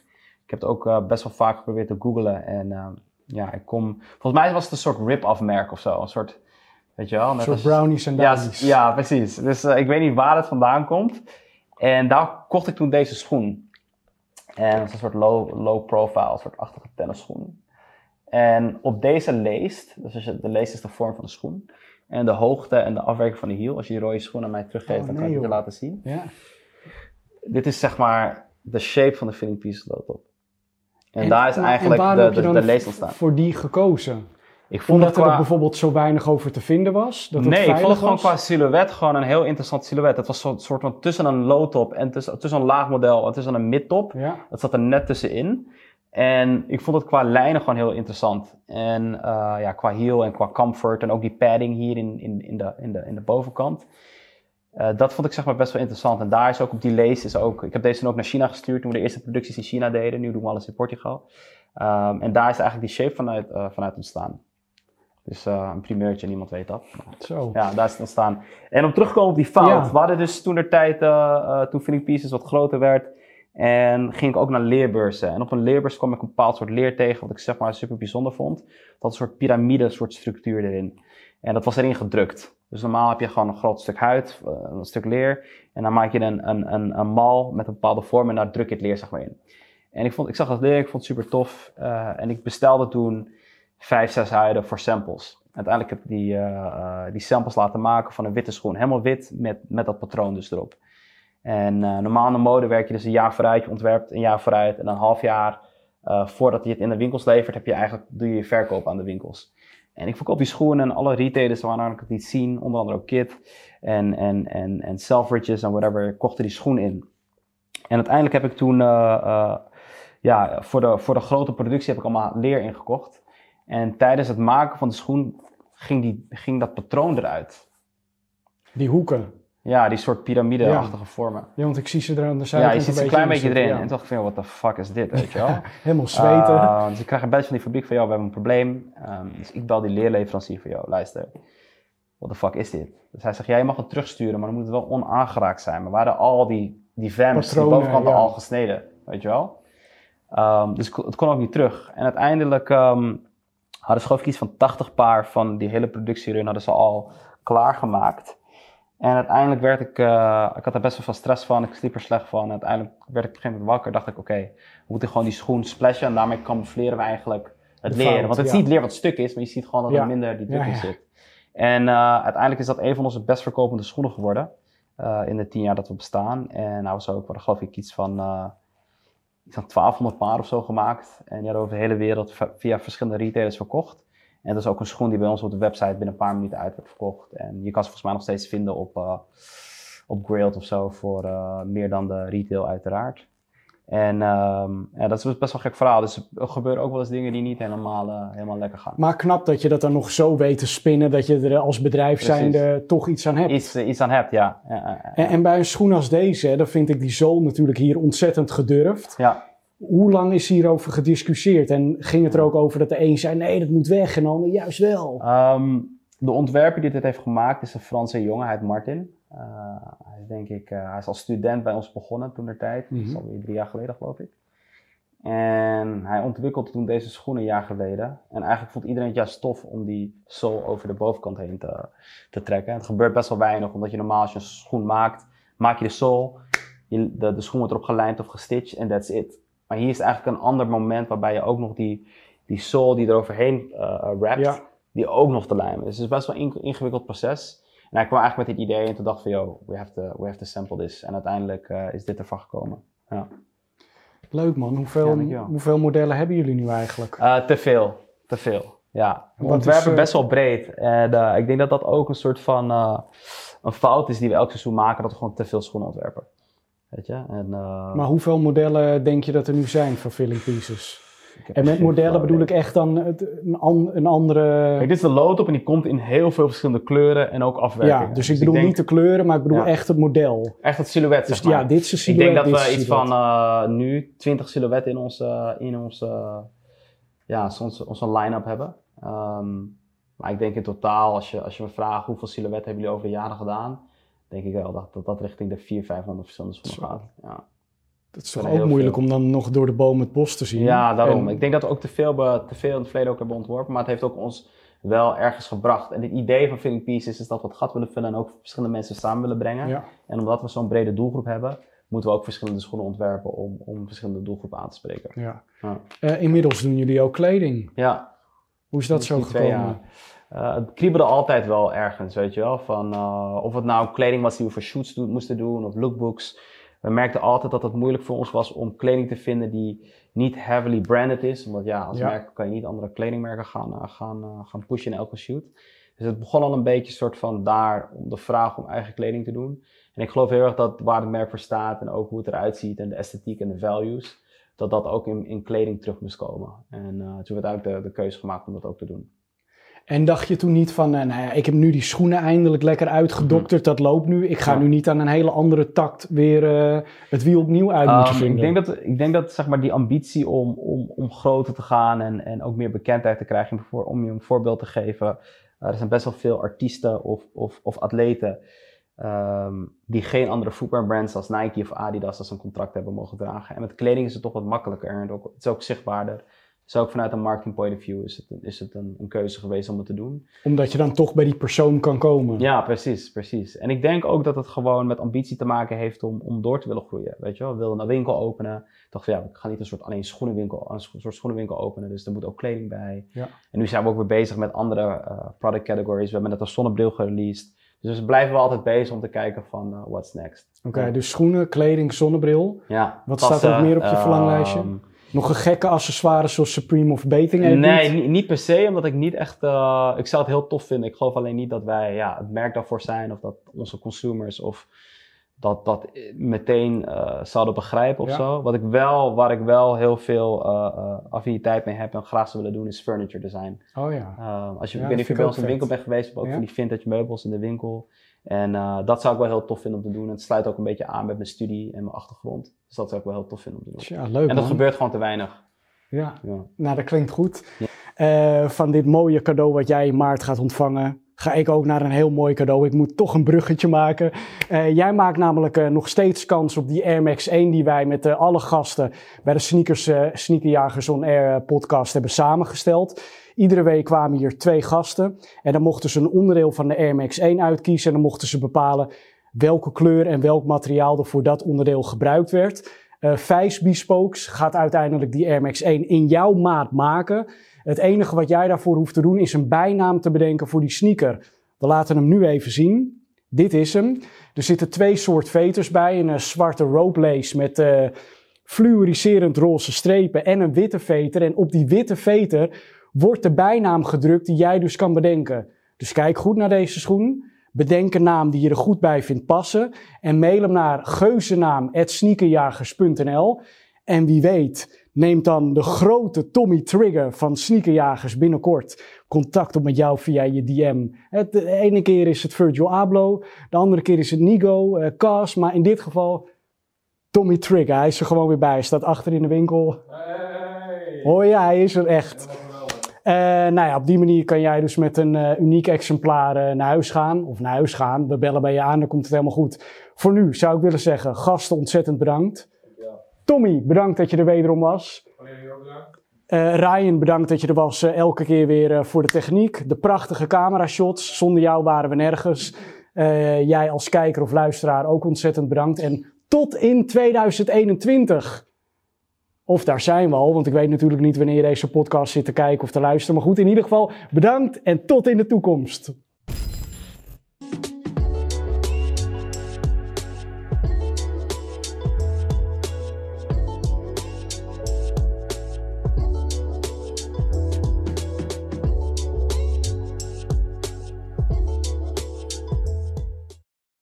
Ik heb het ook uh, best wel vaak geprobeerd te googlen. En uh, ja, ik kom... Volgens mij was het een soort rip-off merk of zo. Een soort, weet je wel? Een soort brownies en ja, ja, precies. Dus ik weet niet waar het vandaan komt. En daar kocht ik toen deze schoen. En het is een soort low, low profile, een soort achtige tennisschoen. En op deze leest, dus als de leest is de vorm van de schoen. En de hoogte en de afwerking van de hiel. Als je die rode schoen aan mij teruggeeft, oh, dan kan ik het je laten zien. Ja. Dit is zeg maar de shape van de filling piece loop op. En, en, daar is eigenlijk de, de, de lees ontstaan. voor die gekozen? Ik vond Omdat qua... er bijvoorbeeld zo weinig over te vinden was? Dat nee, ik vond het gewoon qua silhouet gewoon een heel interessant silhouet. Het was een soort van tussen een low top en tussen, tussen een laag model en tussen een mid-top. Ja. Dat zat er net tussenin. En ik vond het qua lijnen gewoon heel interessant. En uh, ja, qua heel en qua comfort en ook die padding hier in, in, in, de, in, de, in de bovenkant. Uh, dat vond ik zeg maar best wel interessant. En daar is ook op die lees is ook. Ik heb deze dan ook naar China gestuurd toen we de eerste producties in China deden. Nu doen we alles in Portugal. Um, en daar is eigenlijk die shape vanuit, uh, vanuit ontstaan. Dus uh, een primeurtje, niemand weet dat. Zo. Ja, daar is het ontstaan. En om terug te komen op die fout. Ja. We hadden dus toen de tijd, toen Feeling Pieces wat groter werd. En ging ik ook naar leerbeurzen. En op een leerbeurs kwam ik een bepaald soort leer tegen, wat ik zeg maar super bijzonder vond. Dat had een soort piramide soort structuur erin. En dat was erin gedrukt. Dus normaal heb je gewoon een groot stuk huid, eh, een stuk leer. En dan maak je een, een, een, een mal met een bepaalde vorm en daar druk je het leer zeg maar in. En ik, vond, ik zag dat leer, ik vond het super tof. Uh, en ik bestelde toen vijf, zes huiden voor samples. Uiteindelijk heb ik die, uh, die samples laten maken van een witte schoen. Helemaal wit met, met dat patroon dus erop. En normaal in de mode werk je dus een jaar vooruit. Je ontwerpt een jaar vooruit. En een half jaar voordat je het in de winkels levert, heb je eigenlijk, doe je je verkoop aan de winkels. En ik verkoop die schoenen en alle retailers waarna ik het niet zien, onder andere ook Kit en, en, en, en Selfridges en whatever, kochten die schoen in. En uiteindelijk heb ik toen, uh, ja, voor de, voor de grote productie heb ik allemaal leer ingekocht. En tijdens het maken van de schoen ging, die, ging dat patroon eruit. Die hoeken? Ja, die soort piramide-achtige ja. vormen. Ja, want ik zie ze er aan de zijkant Ja, je ziet ze een klein beetje erin. Ja. En dacht ik van, what the fuck is dit, weet je wel? Helemaal zweten. Uh, dus ik krijg een beetje van die fabriek van, jou, we hebben een probleem. Um, dus ik bel die leerleverancier van, jou, luister, what the fuck is dit? Dus hij zegt, ja, je mag het terugsturen, maar dan moet het wel onaangeraakt zijn. Maar waren al die, die Patronen, die bovenkant ja. al gesneden, weet je wel? Um, dus het kon ook niet terug. En uiteindelijk um, hadden ze geloof ik iets van 80 paar van die hele productierun hadden ze al klaargemaakt. En uiteindelijk werd ik, uh, ik had er best wel veel stress van, ik sliep er slecht van. En uiteindelijk werd ik op een gegeven moment wakker, dacht ik, oké, okay, we moeten gewoon die schoen splashen en daarmee camoufleren we eigenlijk het leer. Want het ja. is niet leer wat stuk is, maar je ziet gewoon dat ja. er minder die druk in ja, zit. En uh, uiteindelijk is dat een van onze best verkopende schoenen geworden uh, in de tien jaar dat we bestaan. En nou was ook, we geloof ik iets van, iets van 1200 paar of zo gemaakt. En die hadden over de hele wereld via verschillende retailers verkocht. En dat is ook een schoen die bij ons op de website binnen een paar minuten uit wordt verkocht. En je kan ze volgens mij nog steeds vinden op, uh, op Grailed of zo voor uh, meer dan de retail uiteraard. En ehm, ja, dat is best wel een gek verhaal. Dus er gebeuren ook wel eens dingen die niet helemaal, eh, helemaal lekker gaan. Maar knap dat je dat dan nog zo weet te spinnen, dat je er als bedrijf zijnde toch iets aan hebt. Iets, eh, iets aan hebt, ja. Ja, ja, ja. En, en bij een schoen als deze, dan vind ik die zool natuurlijk hier ontzettend gedurfd. ja. Hoe lang is hierover gediscussieerd? En ging het er ook over dat de een zei, nee, dat moet weg, en de ander juist wel? Ehm, de ontwerper die dit heeft gemaakt is een Franse jongen, hij heet Martin. Eh, hij, is denk ik, eh, hij is als student bij ons begonnen toen der tijd. Dat is Mhm. alweer drie jaar geleden, geloof ik. En hij ontwikkelde toen deze schoenen een jaar geleden. En eigenlijk vond iedereen het juist tof om die zool over de bovenkant heen te, te trekken. Het gebeurt best wel weinig, omdat je normaal als je een schoen maakt, maak je de je, de, de schoen wordt erop gelijnd of gestitcht en that's it. Maar hier is eigenlijk een ander moment waarbij je ook nog die, die zool die er overheen eh wrapt, Ja. die ook nog te lijmen. Dus het is best wel een ing- ingewikkeld proces. En hij kwam eigenlijk met dit idee en toen dacht van, yo, we have to, we have to sample this. En uiteindelijk eh, is dit ervan gekomen. Ja. Leuk man, hoeveel, hoeveel modellen hebben jullie nu eigenlijk? Te veel, te veel. Ja, we ontwerpen is, best wel breed. En ik denk dat dat ook een soort van een fout is die we elk seizoen maken, dat we gewoon te veel schoenen ontwerpen. Weet je? En, eh, Maar hoeveel modellen denk je dat er nu zijn van filling pieces? ik En met modellen bedoel ik echt dan het- een, an- een andere... Kijk, dit is de loodop en die komt in heel veel verschillende kleuren en ook afwerkingen. Ja, dus ik bedoel denk niet de kleuren, maar ik bedoel Ja. echt het model. echt het silhouet, Dus zeg maar. ja, dit is een Ik silhouet, denk dat we iets silhouet. van eh, nu 20 silhouetten in onze, in onze, ja, onze, onze line-up hebben. Ehm, maar ik denk in totaal, als je, als je me vraagt hoeveel silhouetten hebben jullie over de jaren gedaan, denk ik wel dat dat, dat richting de 400, 500 verschillende Zo. gaat. Ja, Dat is toch ook moeilijk veel. om dan nog door de boom het bos te zien. ja daarom. En- Ik denk dat we ook te veel, te veel in het verleden ook hebben ontworpen, maar het heeft ook ons wel ergens gebracht. En het idee van Filling Pieces is dat we het gat willen vullen en ook verschillende mensen samen willen brengen. ja. En omdat we zo'n brede doelgroep hebben, moeten we ook verschillende schoenen ontwerpen om, om verschillende doelgroepen aan te spreken. Ja. Ja. Eh, inmiddels doen jullie ook kleding. Ja, Hoe is dat zo gekomen? Eh, het kriebelde altijd wel ergens, weet je wel. Van, eh, of het nou kleding was die we voor shoots moesten doen of lookbooks. We merkten altijd dat het moeilijk voor ons was om kleding te vinden die niet heavily branded is. Omdat ja, als Ja. merk kan je niet andere kledingmerken gaan, eh, gaan, gaan pushen in elke shoot. Dus het begon al een beetje soort van daar om de vraag om eigen kleding te doen. En ik geloof heel erg dat waar het merk voor staat en ook hoe het eruit ziet en de esthetiek en de values, dat dat ook in, in kleding terug moest komen. En toen werd eigenlijk de, de keuze gemaakt om dat ook te doen. En dacht je toen niet van, eh, nou ja, ik heb nu die schoenen eindelijk lekker uitgedokterd, dat loopt nu. Ik ga Mhm. Ja. nu niet aan een hele andere takt weer eh, het wiel opnieuw uit moeten Um, vinden. ik denk dat, ik denk dat zeg maar, die ambitie om, om, om groter te gaan en, en ook meer bekendheid te krijgen, voor, om je een voorbeeld te geven. Uh, er zijn best wel veel artiesten of, of, of atleten ehm, die geen andere footwear-brands als Nike of Adidas als een contract hebben mogen dragen. En met kleding is het toch wat makkelijker en ook, het is ook zichtbaarder. Dus ook vanuit een marketing point of view is het, is het een, een keuze geweest om het te doen. Omdat je dan toch bij die persoon kan komen. Ja, precies, precies. En ik denk ook dat het gewoon met ambitie te maken heeft om, om door te willen groeien. Weet je wel, we wilden een winkel openen. Ik dacht van ja, ik ga niet een soort alleen schoenenwinkel, een soort schoenenwinkel openen, dus er moet ook kleding bij. Ja. En nu zijn we ook weer bezig met andere eh, product categories. We hebben net een zonnebril gereleased. Dus we blijven wel altijd bezig om te kijken van eh, what's next. Oké, Ja. dus schoenen, kleding, zonnebril. Ja, Wat staat er ook meer op je verlanglijstje? ehm, Nog een gekke accessoire zoals Supreme of Bathing Ape Nee, niet? per se, omdat ik niet echt. eh, ik zou het heel tof vinden. Ik geloof alleen niet dat wij ja, het merk daarvoor zijn, of dat onze consumers of dat, dat meteen eh, zouden begrijpen of Ja. zo. Wat ik wel, waar ik wel heel veel eh, eh, affiniteit mee heb en graag zou willen doen, is furniture design. Oh ja. Eh, als je, Ja, ik weet dat niet of je vind bij ons in de winkel bent geweest, we hebben ook Ja. van die vintage meubels in de winkel. En eh, dat zou ik wel heel tof vinden om te doen. En het sluit ook een beetje aan met mijn studie en mijn achtergrond. Dus dat zou ik wel heel tof vinden om te doen. Tja, leuk En dat man. gebeurt gewoon te weinig. Ja, Ja. nou dat klinkt goed. Ja. Eh, van dit mooie cadeau wat jij in maart gaat ontvangen, ga ik ook naar een heel mooi cadeau. Ik moet toch een bruggetje maken. Eh, jij maakt namelijk nog steeds kans op die Air Max 1 die wij met alle gasten bij de Sneakers, Sneakerjagers On Air podcast hebben samengesteld. Iedere week kwamen hier twee gasten en dan mochten ze een onderdeel van de Air Max 1 uitkiezen en dan mochten ze bepalen welke kleur en welk materiaal er voor dat onderdeel gebruikt werd. Eh Vijs Bespokes gaat uiteindelijk die Air Max 1 in jouw maat maken. Het enige wat jij daarvoor hoeft te doen is een bijnaam te bedenken voor die sneaker. We laten hem nu even zien. Dit is hem. Er zitten twee soort veters bij. Een eh, zwarte rope lace met eh, fluoriserend roze strepen en een witte veter. En op die witte veter wordt de bijnaam gedrukt die jij dus kan bedenken. Dus kijk goed naar deze schoen. Bedenk een naam die je er goed bij vindt passen. En mail hem naar geuzennaam.sneakerjagers.nl. En wie weet, neemt dan de grote Tommy Trigger van Sneakerjagers binnenkort contact op met jou via je DM. Het, de ene keer is het Virgil Abloh, de andere keer is het Nigo, uh, Cas, maar in dit geval Tommy Trigger. Hij is er gewoon weer bij. Hij staat achter in de winkel. Hey. Oh ja, hij is er echt. Eh, nou ja, op die manier kan jij dus met een eh, uniek exemplaar eh, naar huis gaan. Of naar huis gaan. We bellen bij je aan, dan komt het helemaal goed. Voor nu zou ik willen zeggen, gasten ontzettend bedankt. Tommy, bedankt dat je er wederom was. Eh, Ryan, bedankt dat je er was elke keer weer voor de techniek. De prachtige camera-shots. Zonder jou waren we nergens. Eh, jij als kijker of luisteraar ook ontzettend bedankt. En tot in 2021. Of daar zijn we al, want ik weet natuurlijk niet wanneer je deze podcast zit te kijken of te luisteren. Maar goed, in ieder geval bedankt en tot in de toekomst.